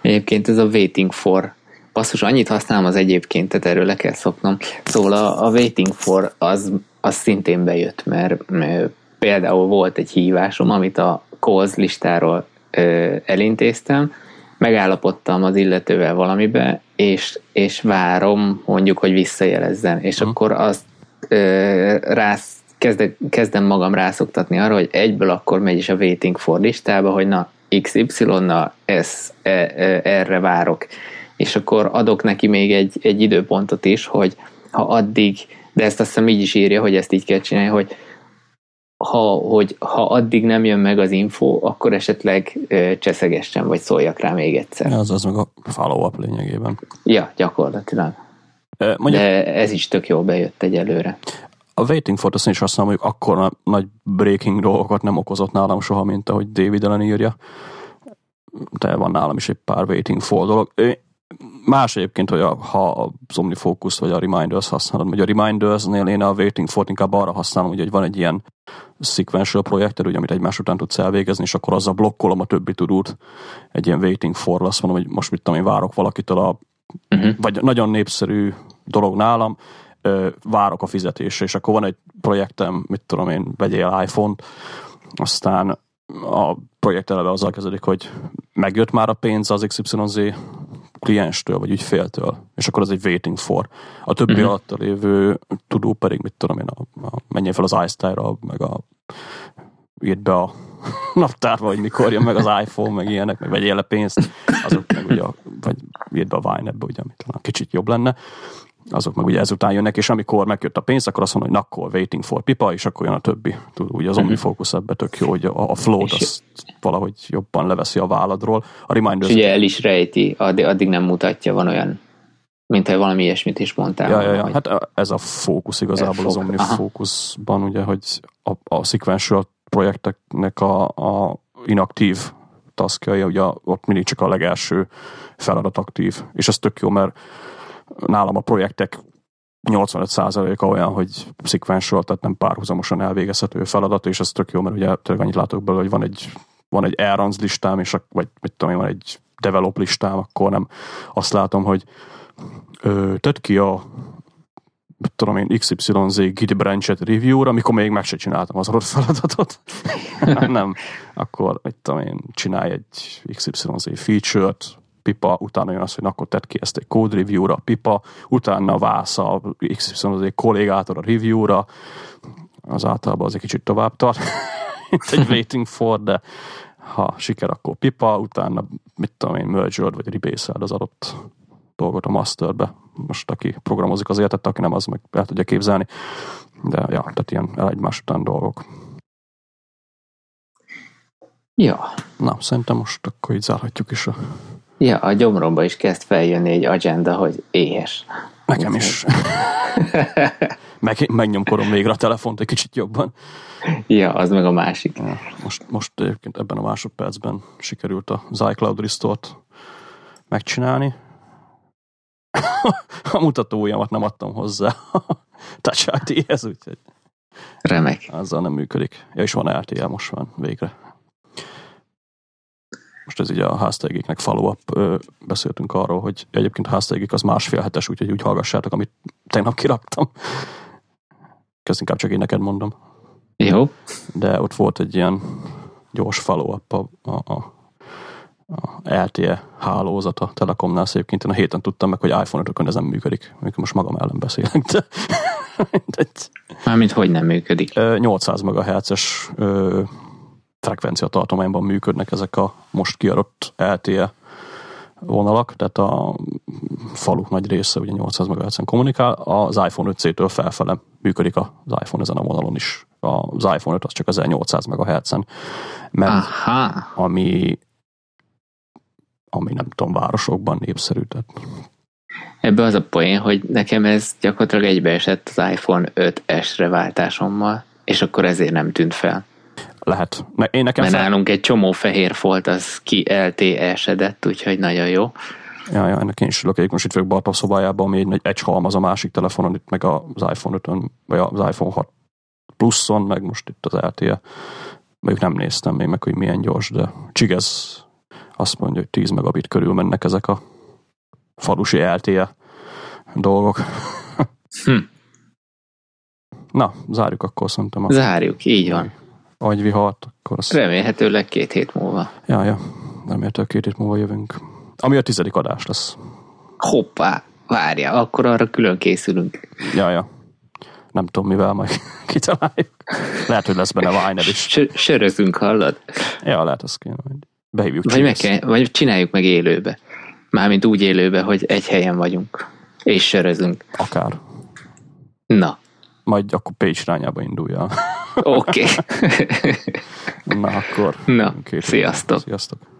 Egyébként ez a waiting for. Basszus, annyit használom az egyébként, tehát erről le kell szoknom. Szóval a, a waiting for az, az szintén bejött, mert, mert például volt egy hívásom, amit a calls listáról ö, elintéztem, megállapodtam az illetővel valamibe, és, és várom mondjuk, hogy visszajelezzen, és Mhm. akkor azt ö, rász, kezdek, kezdem magam rászoktatni arra, hogy egyből akkor megy is a waiting for listába, hogy na, XY-nal ez, e, e, erre várok. És akkor adok neki még egy, egy időpontot is, hogy ha addig, de ezt azt hiszem így is írja, hogy ezt így kell csinálni, hogy ha, hogy ha addig nem jön meg az info, akkor esetleg ö, cseszegessen, vagy szóljak rá még egyszer. Az az meg a follow-up lényegében. Ja, gyakorlatilag. Ö, Mondjuk De ez is tök jól bejött egyelőre. A waiting for azt én is használom, hogy akkor na- nagy breaking dolgokat nem okozott nálam soha, mint ahogy David Ellen írja. De van nálam is egy pár waiting for dolog. Más egyébként, hogy a, ha az OmniFocus vagy a Reminders használod, vagy a Reminders-nél én a waiting for inkább arra használom, hogy, hogy van egy ilyen sequential projekted, ugye, amit egymás után tudsz elvégezni, és akkor azzal blokkolom a többi tudót. Egy ilyen waiting for azt mondom, hogy most mit tudom én, várok valakitől a Uh-huh. vagy nagyon népszerű dolog nálam, ö, várok a fizetésre, és akkor van egy projektem, mit tudom én, vegyél iPhone-t, aztán a projekt eleve azzal kezdődik, hogy megjött már a pénz az XYZ klienstől, vagy ügyféltől, és akkor az egy waiting for. A többi uh-huh. alatt lévő tudó pedig, mit tudom én, a, a, menjél fel az iStyle-ra, meg a írd be a naptárba, hogy mikor jön meg az iPhone, meg ilyenek, meg vegyél le pénzt, azok meg ugye, a- vagy írd be a Vine-be, ugye, ami talán kicsit jobb lenne, azok meg ugye ezután jönnek, és amikor megjött a pénz, akkor azt mondom, hogy na, akkor waiting for pipa, és akkor jön a többi. Tudod, ugye az OmniFocus ebbe tök jó, hogy a, a flow-t És- azt valahogy jobban leveszi a válladról. A És reminders ugye el is rejti, addig, addig nem mutatja, van olyan, mint ha valami ilyesmit is mondtál. Ja, ja, ja. hogy- Hát ez a fókusz igazából az Fókusz, OmniFocusban, ugye, hogy a, a sequential projekteknek a, a inaktív taskjai, ugye ott mindig csak a legelső feladat aktív. És ez tök jó, mert nálam a projektek 85%-a olyan, hogy sequential, tehát nem párhuzamosan elvégezhető feladat, és ez tök jó, mert ugye tényleg annyit látok belőle, hogy van egy, van egy errands listám, és ak- vagy mit tudom én, van egy develop listám, akkor nem azt látom, hogy ö, tedd ki a tudom én, XYZ Git branchet review-ra, amikor még meg se csináltam az adott feladatot. nem, akkor mit tudom én, csinálj egy XYZ feature-t, pipa, utána jön az, hogy akkor tett ki ezt egy code review-ra, pipa, utána válsz a XY az egy kollégától a review-ra, az általában az egy kicsit tovább tart, mint egy waiting for, de ha siker, akkor pipa, utána mit tudom én, merge vagy rebase az adott dolgot a masterbe. Most aki programozik az életet, aki nem, az meg el tudja képzelni. De ja, tehát ilyen egymás után dolgok. Ja. Na, szerintem most akkor így zárhatjuk is a... Ja, a gyomromba is kezd feljönni egy agenda, hogy éhes. Nekem is. meg, megnyomkorom végre a telefont egy kicsit jobban. Ja, az meg a másik. Most, most egyébként ebben a másodpercben sikerült az iCloud Restore-t megcsinálni. a mutatójamat nem adtam hozzá Touch ID-hez, úgyhogy Remek. Azzal nem működik. Ja, és van RTL, most van végre. Most ez ugye a háztegéknek follow-up. Beszéltünk arról, hogy egyébként a háztegék az másfél hetes, úgyhogy úgy hallgassátok, amit tegnap kiraktam. Kezd inkább csak én neked mondom. Jó. De ott volt egy ilyen gyors follow-up a, a, a a LTE hálózat a Telekomnál egyébként én a héten tudtam meg, hogy iPhone 5 ez nem működik. Amikor most magam ellen beszélek, de Mármint hogy nem működik? 800 MHz-es frekvencia tartományban működnek ezek a most kiadott LTE vonalak, tehát a falu nagy része ugye 800 MHz-en kommunikál, az iPhone 5C-től felfele működik az iPhone ezen a vonalon is. Az iPhone 5 az csak 1800 MHz-en ment, Aha. ami ami nem tudom, városokban népszerű. Tehát... Ebbe az a poén, hogy nekem ez gyakorlatilag egybeesett az iPhone 5S-re váltásommal, és akkor ezért nem tűnt fel. Lehet. Én nekem Mert fel... nálunk egy csomó fehér folt, az ki LTE-sedett, úgyhogy nagyon jó. Ja, ja, ennek én is ülök most itt vagyok Bartók szobájában, ami egy, egy halmaz a másik telefonon, itt meg az iPhone 5 vagy az iPhone 6 pluszon, meg most itt az LTE. Mondjuk nem néztem még meg, hogy milyen gyors, de csigez azt mondja, hogy 10 megabit körül mennek ezek a falusi LTE dolgok. Hm. Na, zárjuk akkor szerintem. A zárjuk, így van. Agyvihart, akkor azt... Remélhetőleg két hét múlva. Ja, ja. Remélhetőleg két hét múlva jövünk. Ami a tizedik adás lesz. Hoppá, várja, akkor arra külön készülünk. Ja, ja. Nem tudom, mivel majd kitaláljuk. Lehet, hogy lesz benne Vine is. Sörözünk, hallod? Ja, lehet, azt kéne majd. Behívjuk vagy, meg kell, vagy csináljuk meg élőbe. Mármint úgy élőbe, hogy egy helyen vagyunk. És sörözünk. Akár. Na. Majd akkor Pécs irányába indulja. Oké. Okay. Na akkor. Na, sziasztok. Sziasztok.